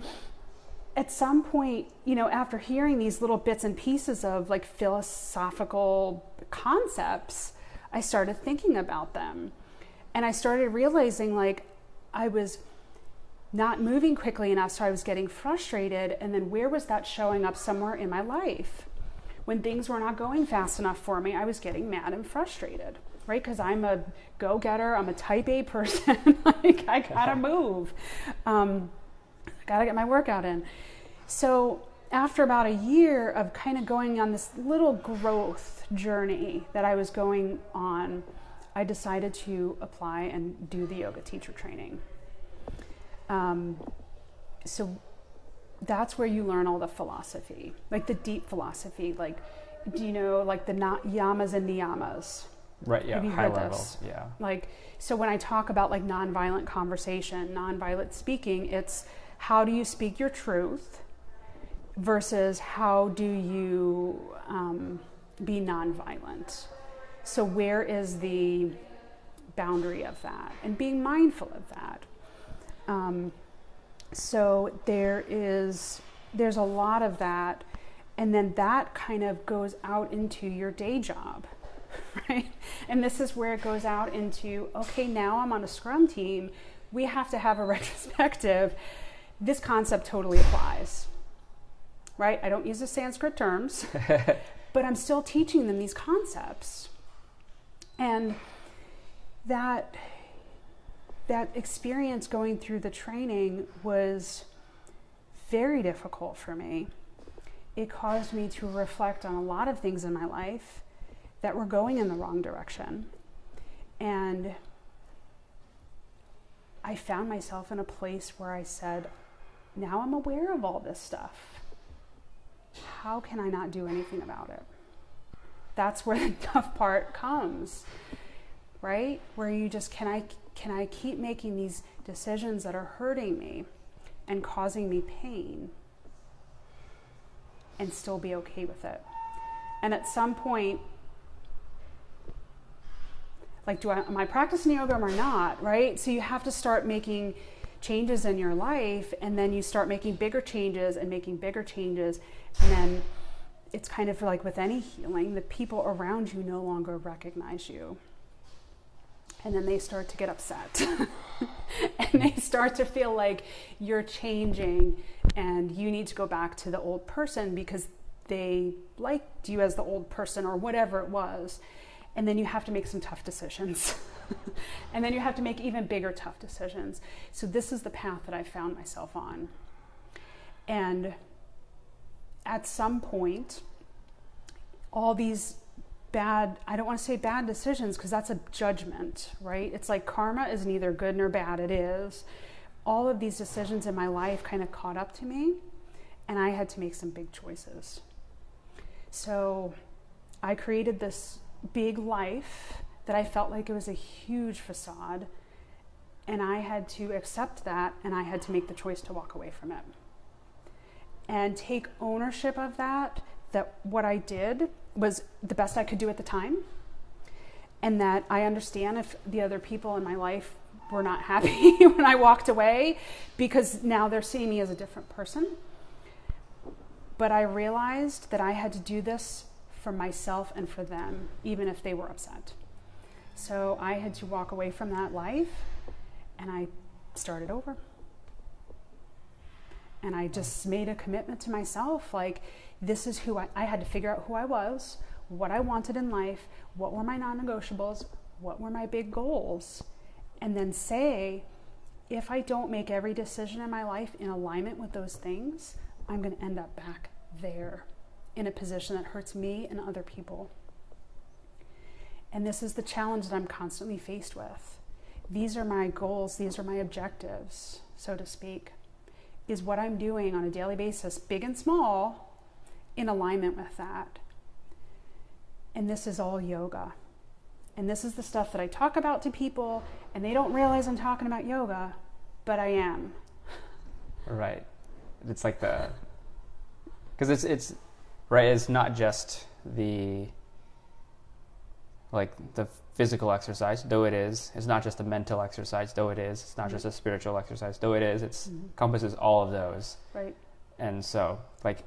at some point, you know, after hearing these little bits and pieces of like philosophical concepts, I started thinking about them. And I started realizing like I was not moving quickly enough, so I was getting frustrated. And then where was that showing up somewhere in my life? When things were not going fast enough for me, I was getting mad and frustrated, right? Because I'm a go getter, I'm a type A person. like, I gotta move. Um, I gotta get my workout in. So, after about a year of kind of going on this little growth journey that I was going on, I decided to apply and do the yoga teacher training. Um, so that's where you learn all the philosophy, like the deep philosophy. Like, do you know, like the na- yamas and niyamas? Right. Yeah. High level. this? Yeah. Like, so when I talk about like nonviolent conversation, nonviolent speaking, it's how do you speak your truth versus how do you um, be nonviolent. So where is the boundary of that, and being mindful of that. Um, so there is there's a lot of that, and then that kind of goes out into your day job right? And this is where it goes out into okay, now I'm on a scrum team. We have to have a retrospective. This concept totally applies, right? I don't use the Sanskrit terms, but I'm still teaching them these concepts. And that that experience going through the training was very difficult for me. It caused me to reflect on a lot of things in my life that were going in the wrong direction. And I found myself in a place where I said, now I'm aware of all this stuff. How can I not do anything about it? That's where the tough part comes, right? Where you just can I can I keep making these decisions that are hurting me and causing me pain and still be okay with it? And at some point, like, do I am I practicing yoga or not? Right? So you have to start making changes in your life, and then you start making bigger changes and making bigger changes, and then it's kind of like with any healing, the people around you no longer recognize you and then they start to get upset. And they mm. start to feel like you're changing and you need to go back to the old person because they liked you as the old person or whatever it was. And then you have to make some tough decisions. And then you have to make even bigger tough decisions. So this is the path that i found myself on. And at some point all these bad, I don't want to say bad decisions because that's a judgment, right? It's like karma is neither good nor bad, it is. All of these decisions in my life kind of caught up to me, and I had to make some big choices. So I created this big life that I felt like it was a huge facade, and I had to accept that, and I had to make the choice to walk away from it. And take ownership of that, that what I did was the best I could do at the time. And that I understand if the other people in my life were not happy when I walked away because now they're seeing me as a different person. But I realized that I had to do this for myself and for them, even if they were upset. So I had to walk away from that life and I started over. And I just made a commitment to myself like, this is who I, I had to figure out who I was, what I wanted in life, what were my non negotiables, what were my big goals, and then say, if I don't make every decision in my life in alignment with those things, I'm going to end up back there in a position that hurts me and other people. And this is the challenge that I'm constantly faced with. These are my goals, these are my objectives, so to speak. Is what I'm doing on a daily basis, big and small, in alignment with that. And this is all yoga. And this is the stuff that I talk about to people, and they don't realize I'm talking about yoga, but I am. Right. It's like the because it's it's right. It's not just the like the physical exercise, though it is. It's not just a mental exercise, though it is. It's not mm-hmm. just a spiritual exercise, though it is. It mm-hmm. encompasses all of those. Right. And so, like,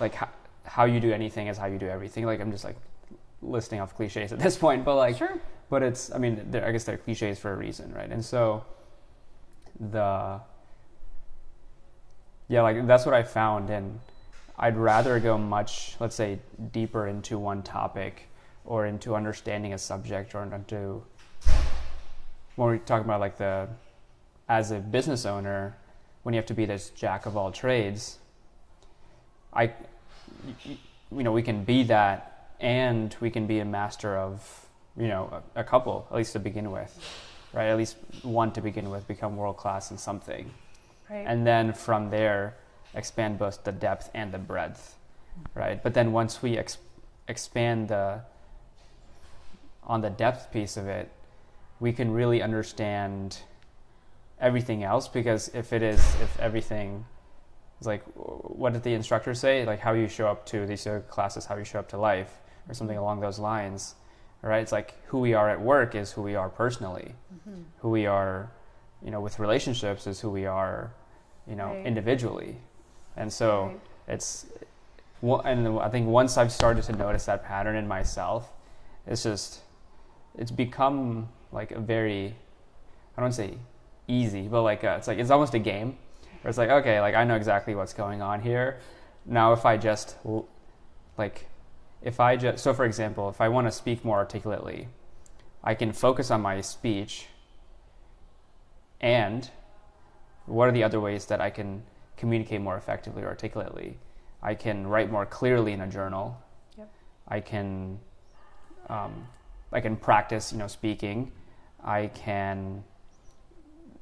like how, how you do anything is how you do everything. Like I'm just like listing off cliches at this point, but like, sure. but it's, I mean, I guess they're cliches for a reason, right? And so the, yeah, like that's what I found. And I'd rather go much, let's say, deeper into one topic or into understanding a subject or into, when we're talking about like the, as a business owner, when you have to be this jack of all trades, I, you know, we can be that and we can be a master of, you know, a, a couple, at least to begin with, right? At least one to begin with, become world class in something. Right. And then from there, expand both the depth and the breadth, right? But then once we ex- expand the, on the depth piece of it, we can really understand everything else because if it is, if everything it's like, what did the instructor say? Like how you show up to these classes, how you show up to life, or something along those lines. Right? It's like who we are at work is who we are personally. Mm-hmm. Who we are, you know, with relationships is who we are, you know, right. individually. And so right. it's, and I think once I've started to notice that pattern in myself, it's just, it's become like a very, I don't say easy, but like a, it's like it's almost a game where it's like okay like i know exactly what's going on here now if i just like if i just so for example if i want to speak more articulately i can focus on my speech and what are the other ways that I can communicate more effectively or articulately? I can write more clearly in a journal. Yep. I can um, I can practice, you know, speaking. I can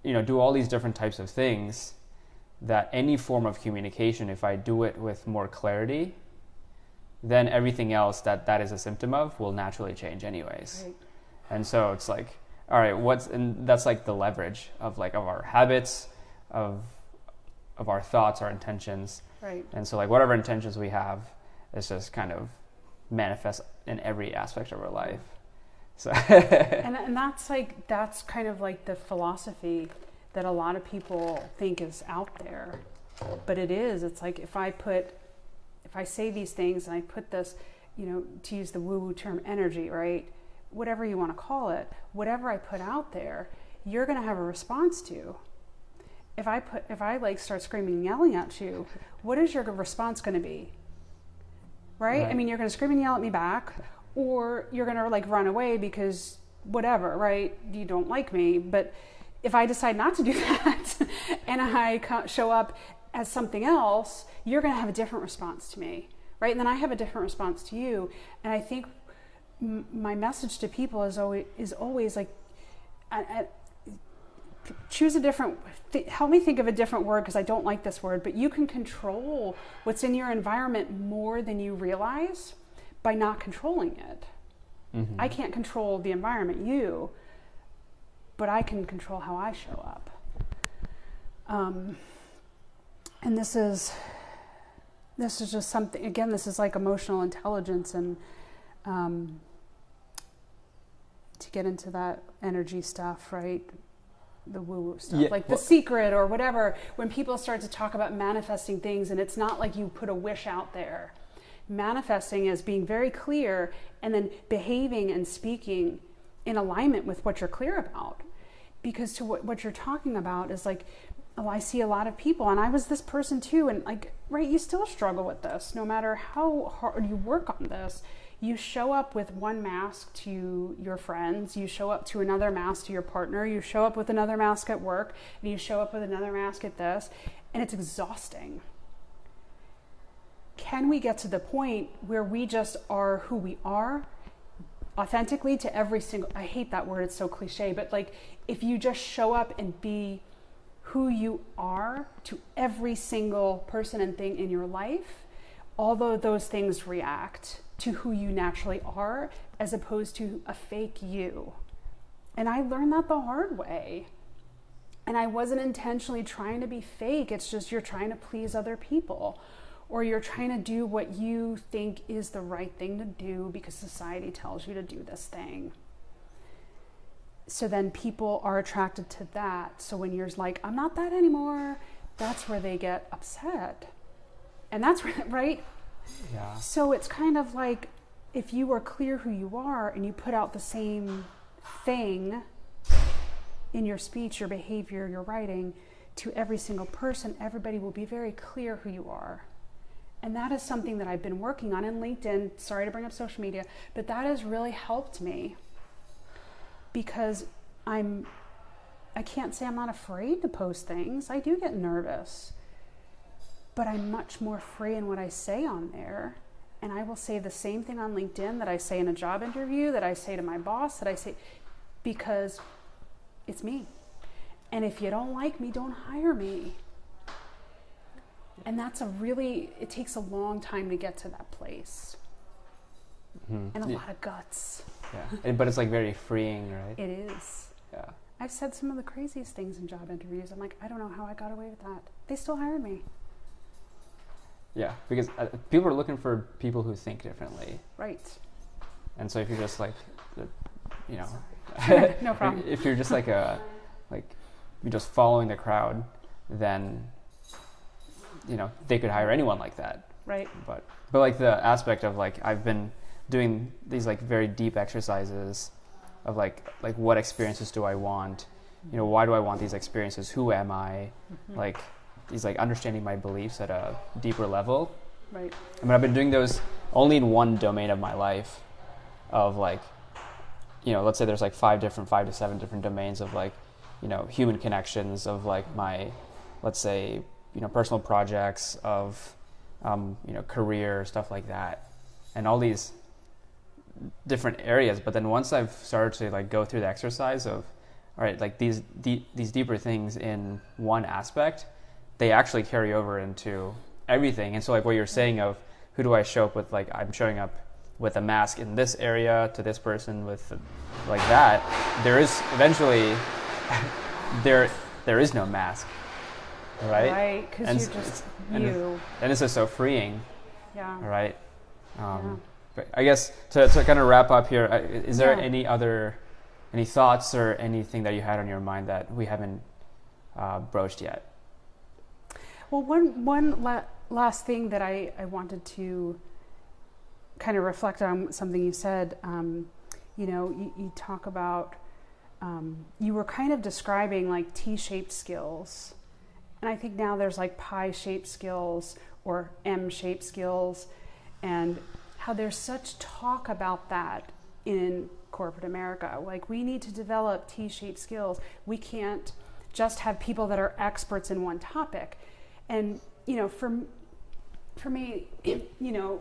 you know do all these different types of things that any form of communication if I do it with more clarity then everything else that that is a symptom of will naturally change anyways. Right. And so it's like, all right, what's and that's like the leverage of like of our habits, of of our thoughts, our intentions. Right. And so like whatever intentions we have is just kind of manifest in every aspect of our life. So and, and that's like that's kind of like the philosophy that a lot of people think is out there but it is it's like if i put if i say these things and i put this you know to use the woo woo term energy right whatever you want to call it whatever i put out there you're going to have a response to if i put if i like start screaming and yelling at you what is your response going to be right? I mean, you're going to scream and yell at me back, or you're going to like run away because whatever, right? You don't like me. But if I decide not to do that and I show up as something else, you're going to have a different response to me, right? And then I have a different response to you. And I think m- my message to people is always is always like. I, I, choose a different th- help me think of a different word because i don't like this word but you can control what's in your environment more than you realize by not controlling it Mhm. i can't control the environment you but i can control how i show up. Um, and this is this is just something again this is like emotional intelligence and um, to get into that energy stuff right? The woo woo stuff Yeah, like well- the secret or whatever when people start to talk about manifesting things and it's not like you put a wish out there. Manifesting is being very clear and then behaving and speaking in alignment with what you're clear about because to what, what you're talking about is like oh i see a lot of people and i was this person too and like right you still struggle with this no matter how hard you work on this. You show up with one mask to your friends you show up to another mask to your partner you show up with another mask at work and you show up with another mask at this and it's exhausting. Can we get to the point where we just are who we are authentically to every single I hate that word it's so cliche but like if you just show up and be who you are to every single person and thing in your life although those things react to who you naturally are as opposed to a fake you. And I learned that the hard way. And I wasn't intentionally trying to be fake. It's just you're trying to please other people or you're trying to do what you think is the right thing to do because society tells you to do this thing. So then people are attracted to that. So when you're like, I'm not that anymore, that's where they get upset. And that's where, right? yeah. So it's kind of like if you are clear who you are and you put out the same thing in your speech, your behavior, your writing to every single person, everybody will be very clear who you are. And that is something that I've been working on in LinkedIn. Sorry to bring up social media, but that has really helped me because I'm I can't say I'm not afraid to post things. I do get nervous. But I'm much more free in what I say on there. And I will say the same thing on LinkedIn that I say in a job interview, that I say to my boss, that I say because it's me. And if you don't like me, don't hire me. And that's a really, it takes a long time to get to that place Mhm. and a yeah. lot of guts. Yeah. And- but it's like very freeing, right? It is. Yeah. I've said some of the craziest things in job interviews. I'm like, I don't know how I got away with that. They still hired me. Yeah, because uh, people are looking for people who think differently, Right. and so if you're just like, you know, No problem. if you're just like a, like, you're just following the crowd, then, you know, they could hire anyone like that. Right. But but like the aspect of like I've been doing these like very deep exercises of like like what experiences do I want? You know, why do I want these experiences? Who am I? Mm-hmm. Like these like understanding my beliefs at a deeper level. Right. I mean, I've been doing those only in one domain of my life, of like, you know, let's say there's like five different, five to seven different domains of like you know human connections of like my let's say you know personal projects of um, you know career stuff like that and all these different areas but then once i've started to like go through the exercise of all right like these de- these deeper things in one aspect they actually carry over into everything and so like what you're saying of who do i show up with like i'm showing up with a mask in this area to this person with like that there is eventually there there is no mask right Right, because s- just and it's- you. and this is so freeing Yeah. right um, Yeah. I guess to, to kind of wrap up here uh, there Yeah. any other any thoughts or anything that you had on your mind that we haven't uh, broached yet Well, one one la- last thing that I, I wanted to kind of reflect on something you said. Um, you know, you, you talk about um, you were kind of describing like T-shaped skills, and I think now there's like pie-shaped skills or M-shaped skills, and how there's such talk about that in corporate America. Like we need to develop T-shaped skills. We can't just have people that are experts in one topic and you know for for me you know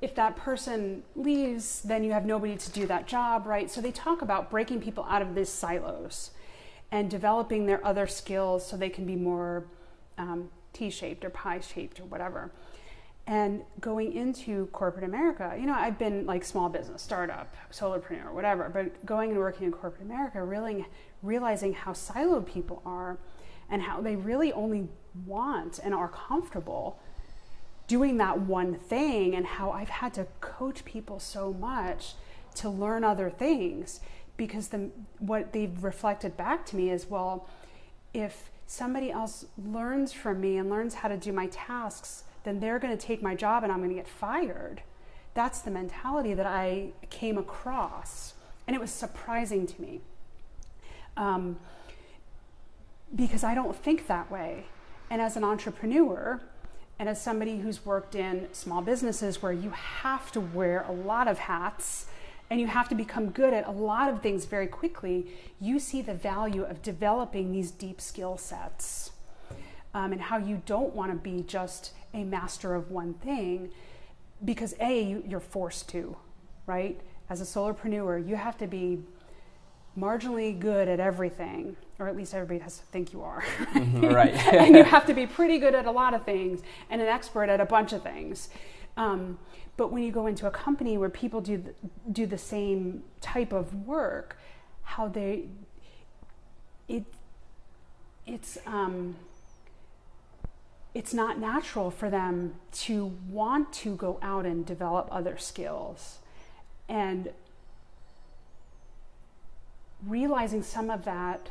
if that person leaves then you have nobody to do that job right so they talk about breaking people out of these silos and developing their other skills so they can be more um, t-shaped or pie-shaped or whatever and going into corporate america you know i've been like small business startup solopreneur whatever but going and working in corporate america really realizing how siloed people are and how they really only want and are comfortable doing that one thing and how I've had to coach people so much to learn other things because the what they've reflected back to me is well if somebody else learns from me and learns how to do my tasks then they're going to take my job and I'm going to get fired that's the mentality that I came across and it was surprising to me um, because I don't think that way. And as an entrepreneur, and as somebody who's worked in small businesses where you have to wear a lot of hats and you have to become good at a lot of things very quickly, you see the value of developing these deep skill sets um, and how you don't want to be just a master of one thing because A, you- you're forced to, right? As a solopreneur, you have to be marginally good at everything, or at least everybody has to think you are. Mhm, right. and you have to be pretty good at a lot of things and an expert at a bunch of things. Um, but when you go into a company where people do the, do the same type of work, how they it it's um, it's not natural for them to want to go out and develop other skills. And realizing some of that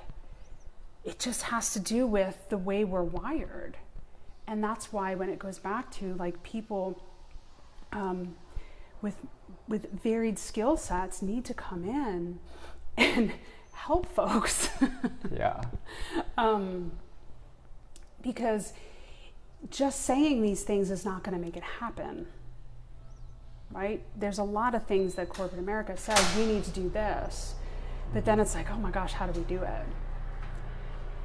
it just has to do with the way we're wired. And that's why when it goes back to like people um, with with varied skill sets need to come in and help folks. Yeah. Um, because just saying these things is not going to make it happen right? There's a lot of things that corporate america says we need to do this but then it's like oh my gosh how do we do it?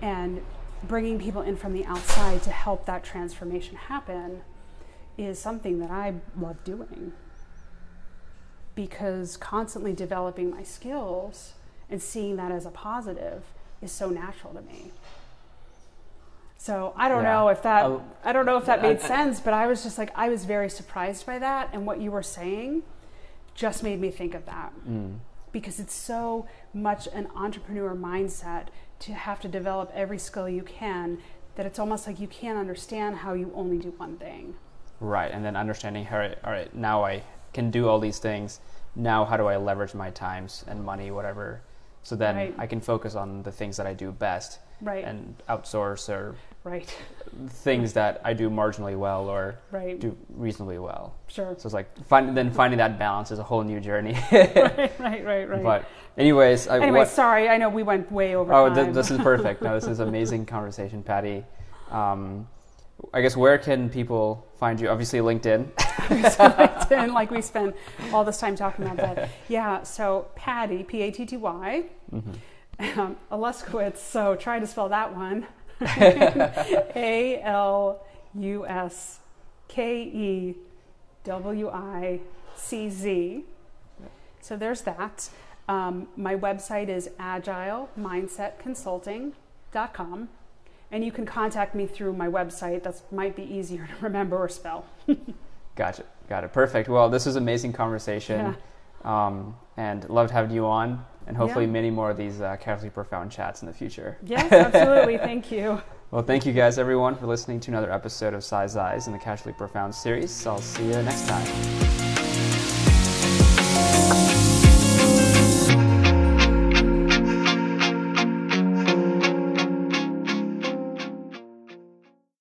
And bringing people in from the outside to help that transformation happen is something that i love doing. Because constantly developing my skills and seeing that as a positive is so natural to me so I don't Yeah. know if that I'll- I don't know if that made I- sense, but I was just like I was very surprised by that, and what you were saying just made me think of that mm. because it's so much an entrepreneur mindset to have to develop every skill you can that it's almost like you can't understand how you only do one thing. right and then understanding how all right now i can do all these things now how do i leverage my times and money whatever so then Right. i can focus on the things that i do best Right. and outsource or right. things that i do marginally well or Right. do reasonably well Sure. so it's like find, then finding that balance is a whole new journey right. Right. Right. Right. but anyways I, anyway, what, sorry. I know we went way over Oh, time. th- this is perfect. No, this is amazing conversation, Patty. Um, I guess where can people find you? Obviously, LinkedIn. LinkedIn, like we spent all this time talking about that. Yeah, so Patty, P A T T Y, Mhm. um. So try to spell that one. A L U S K E W I C Z. So there's that. Um, my website is agilemindsetconsulting.com. And you can contact me through my website. That might be easier to remember or spell. Gotcha. Got it. Perfect. Well, this was amazing conversation. Um, and loved having you on, and hopefully Yeah. many more of these uh, casually profound chats in the future. Yes, absolutely. Thank you. Well, thank you guys, everyone, for listening to another episode of Size Eyes in the Casually Profound series. I'll see you next time.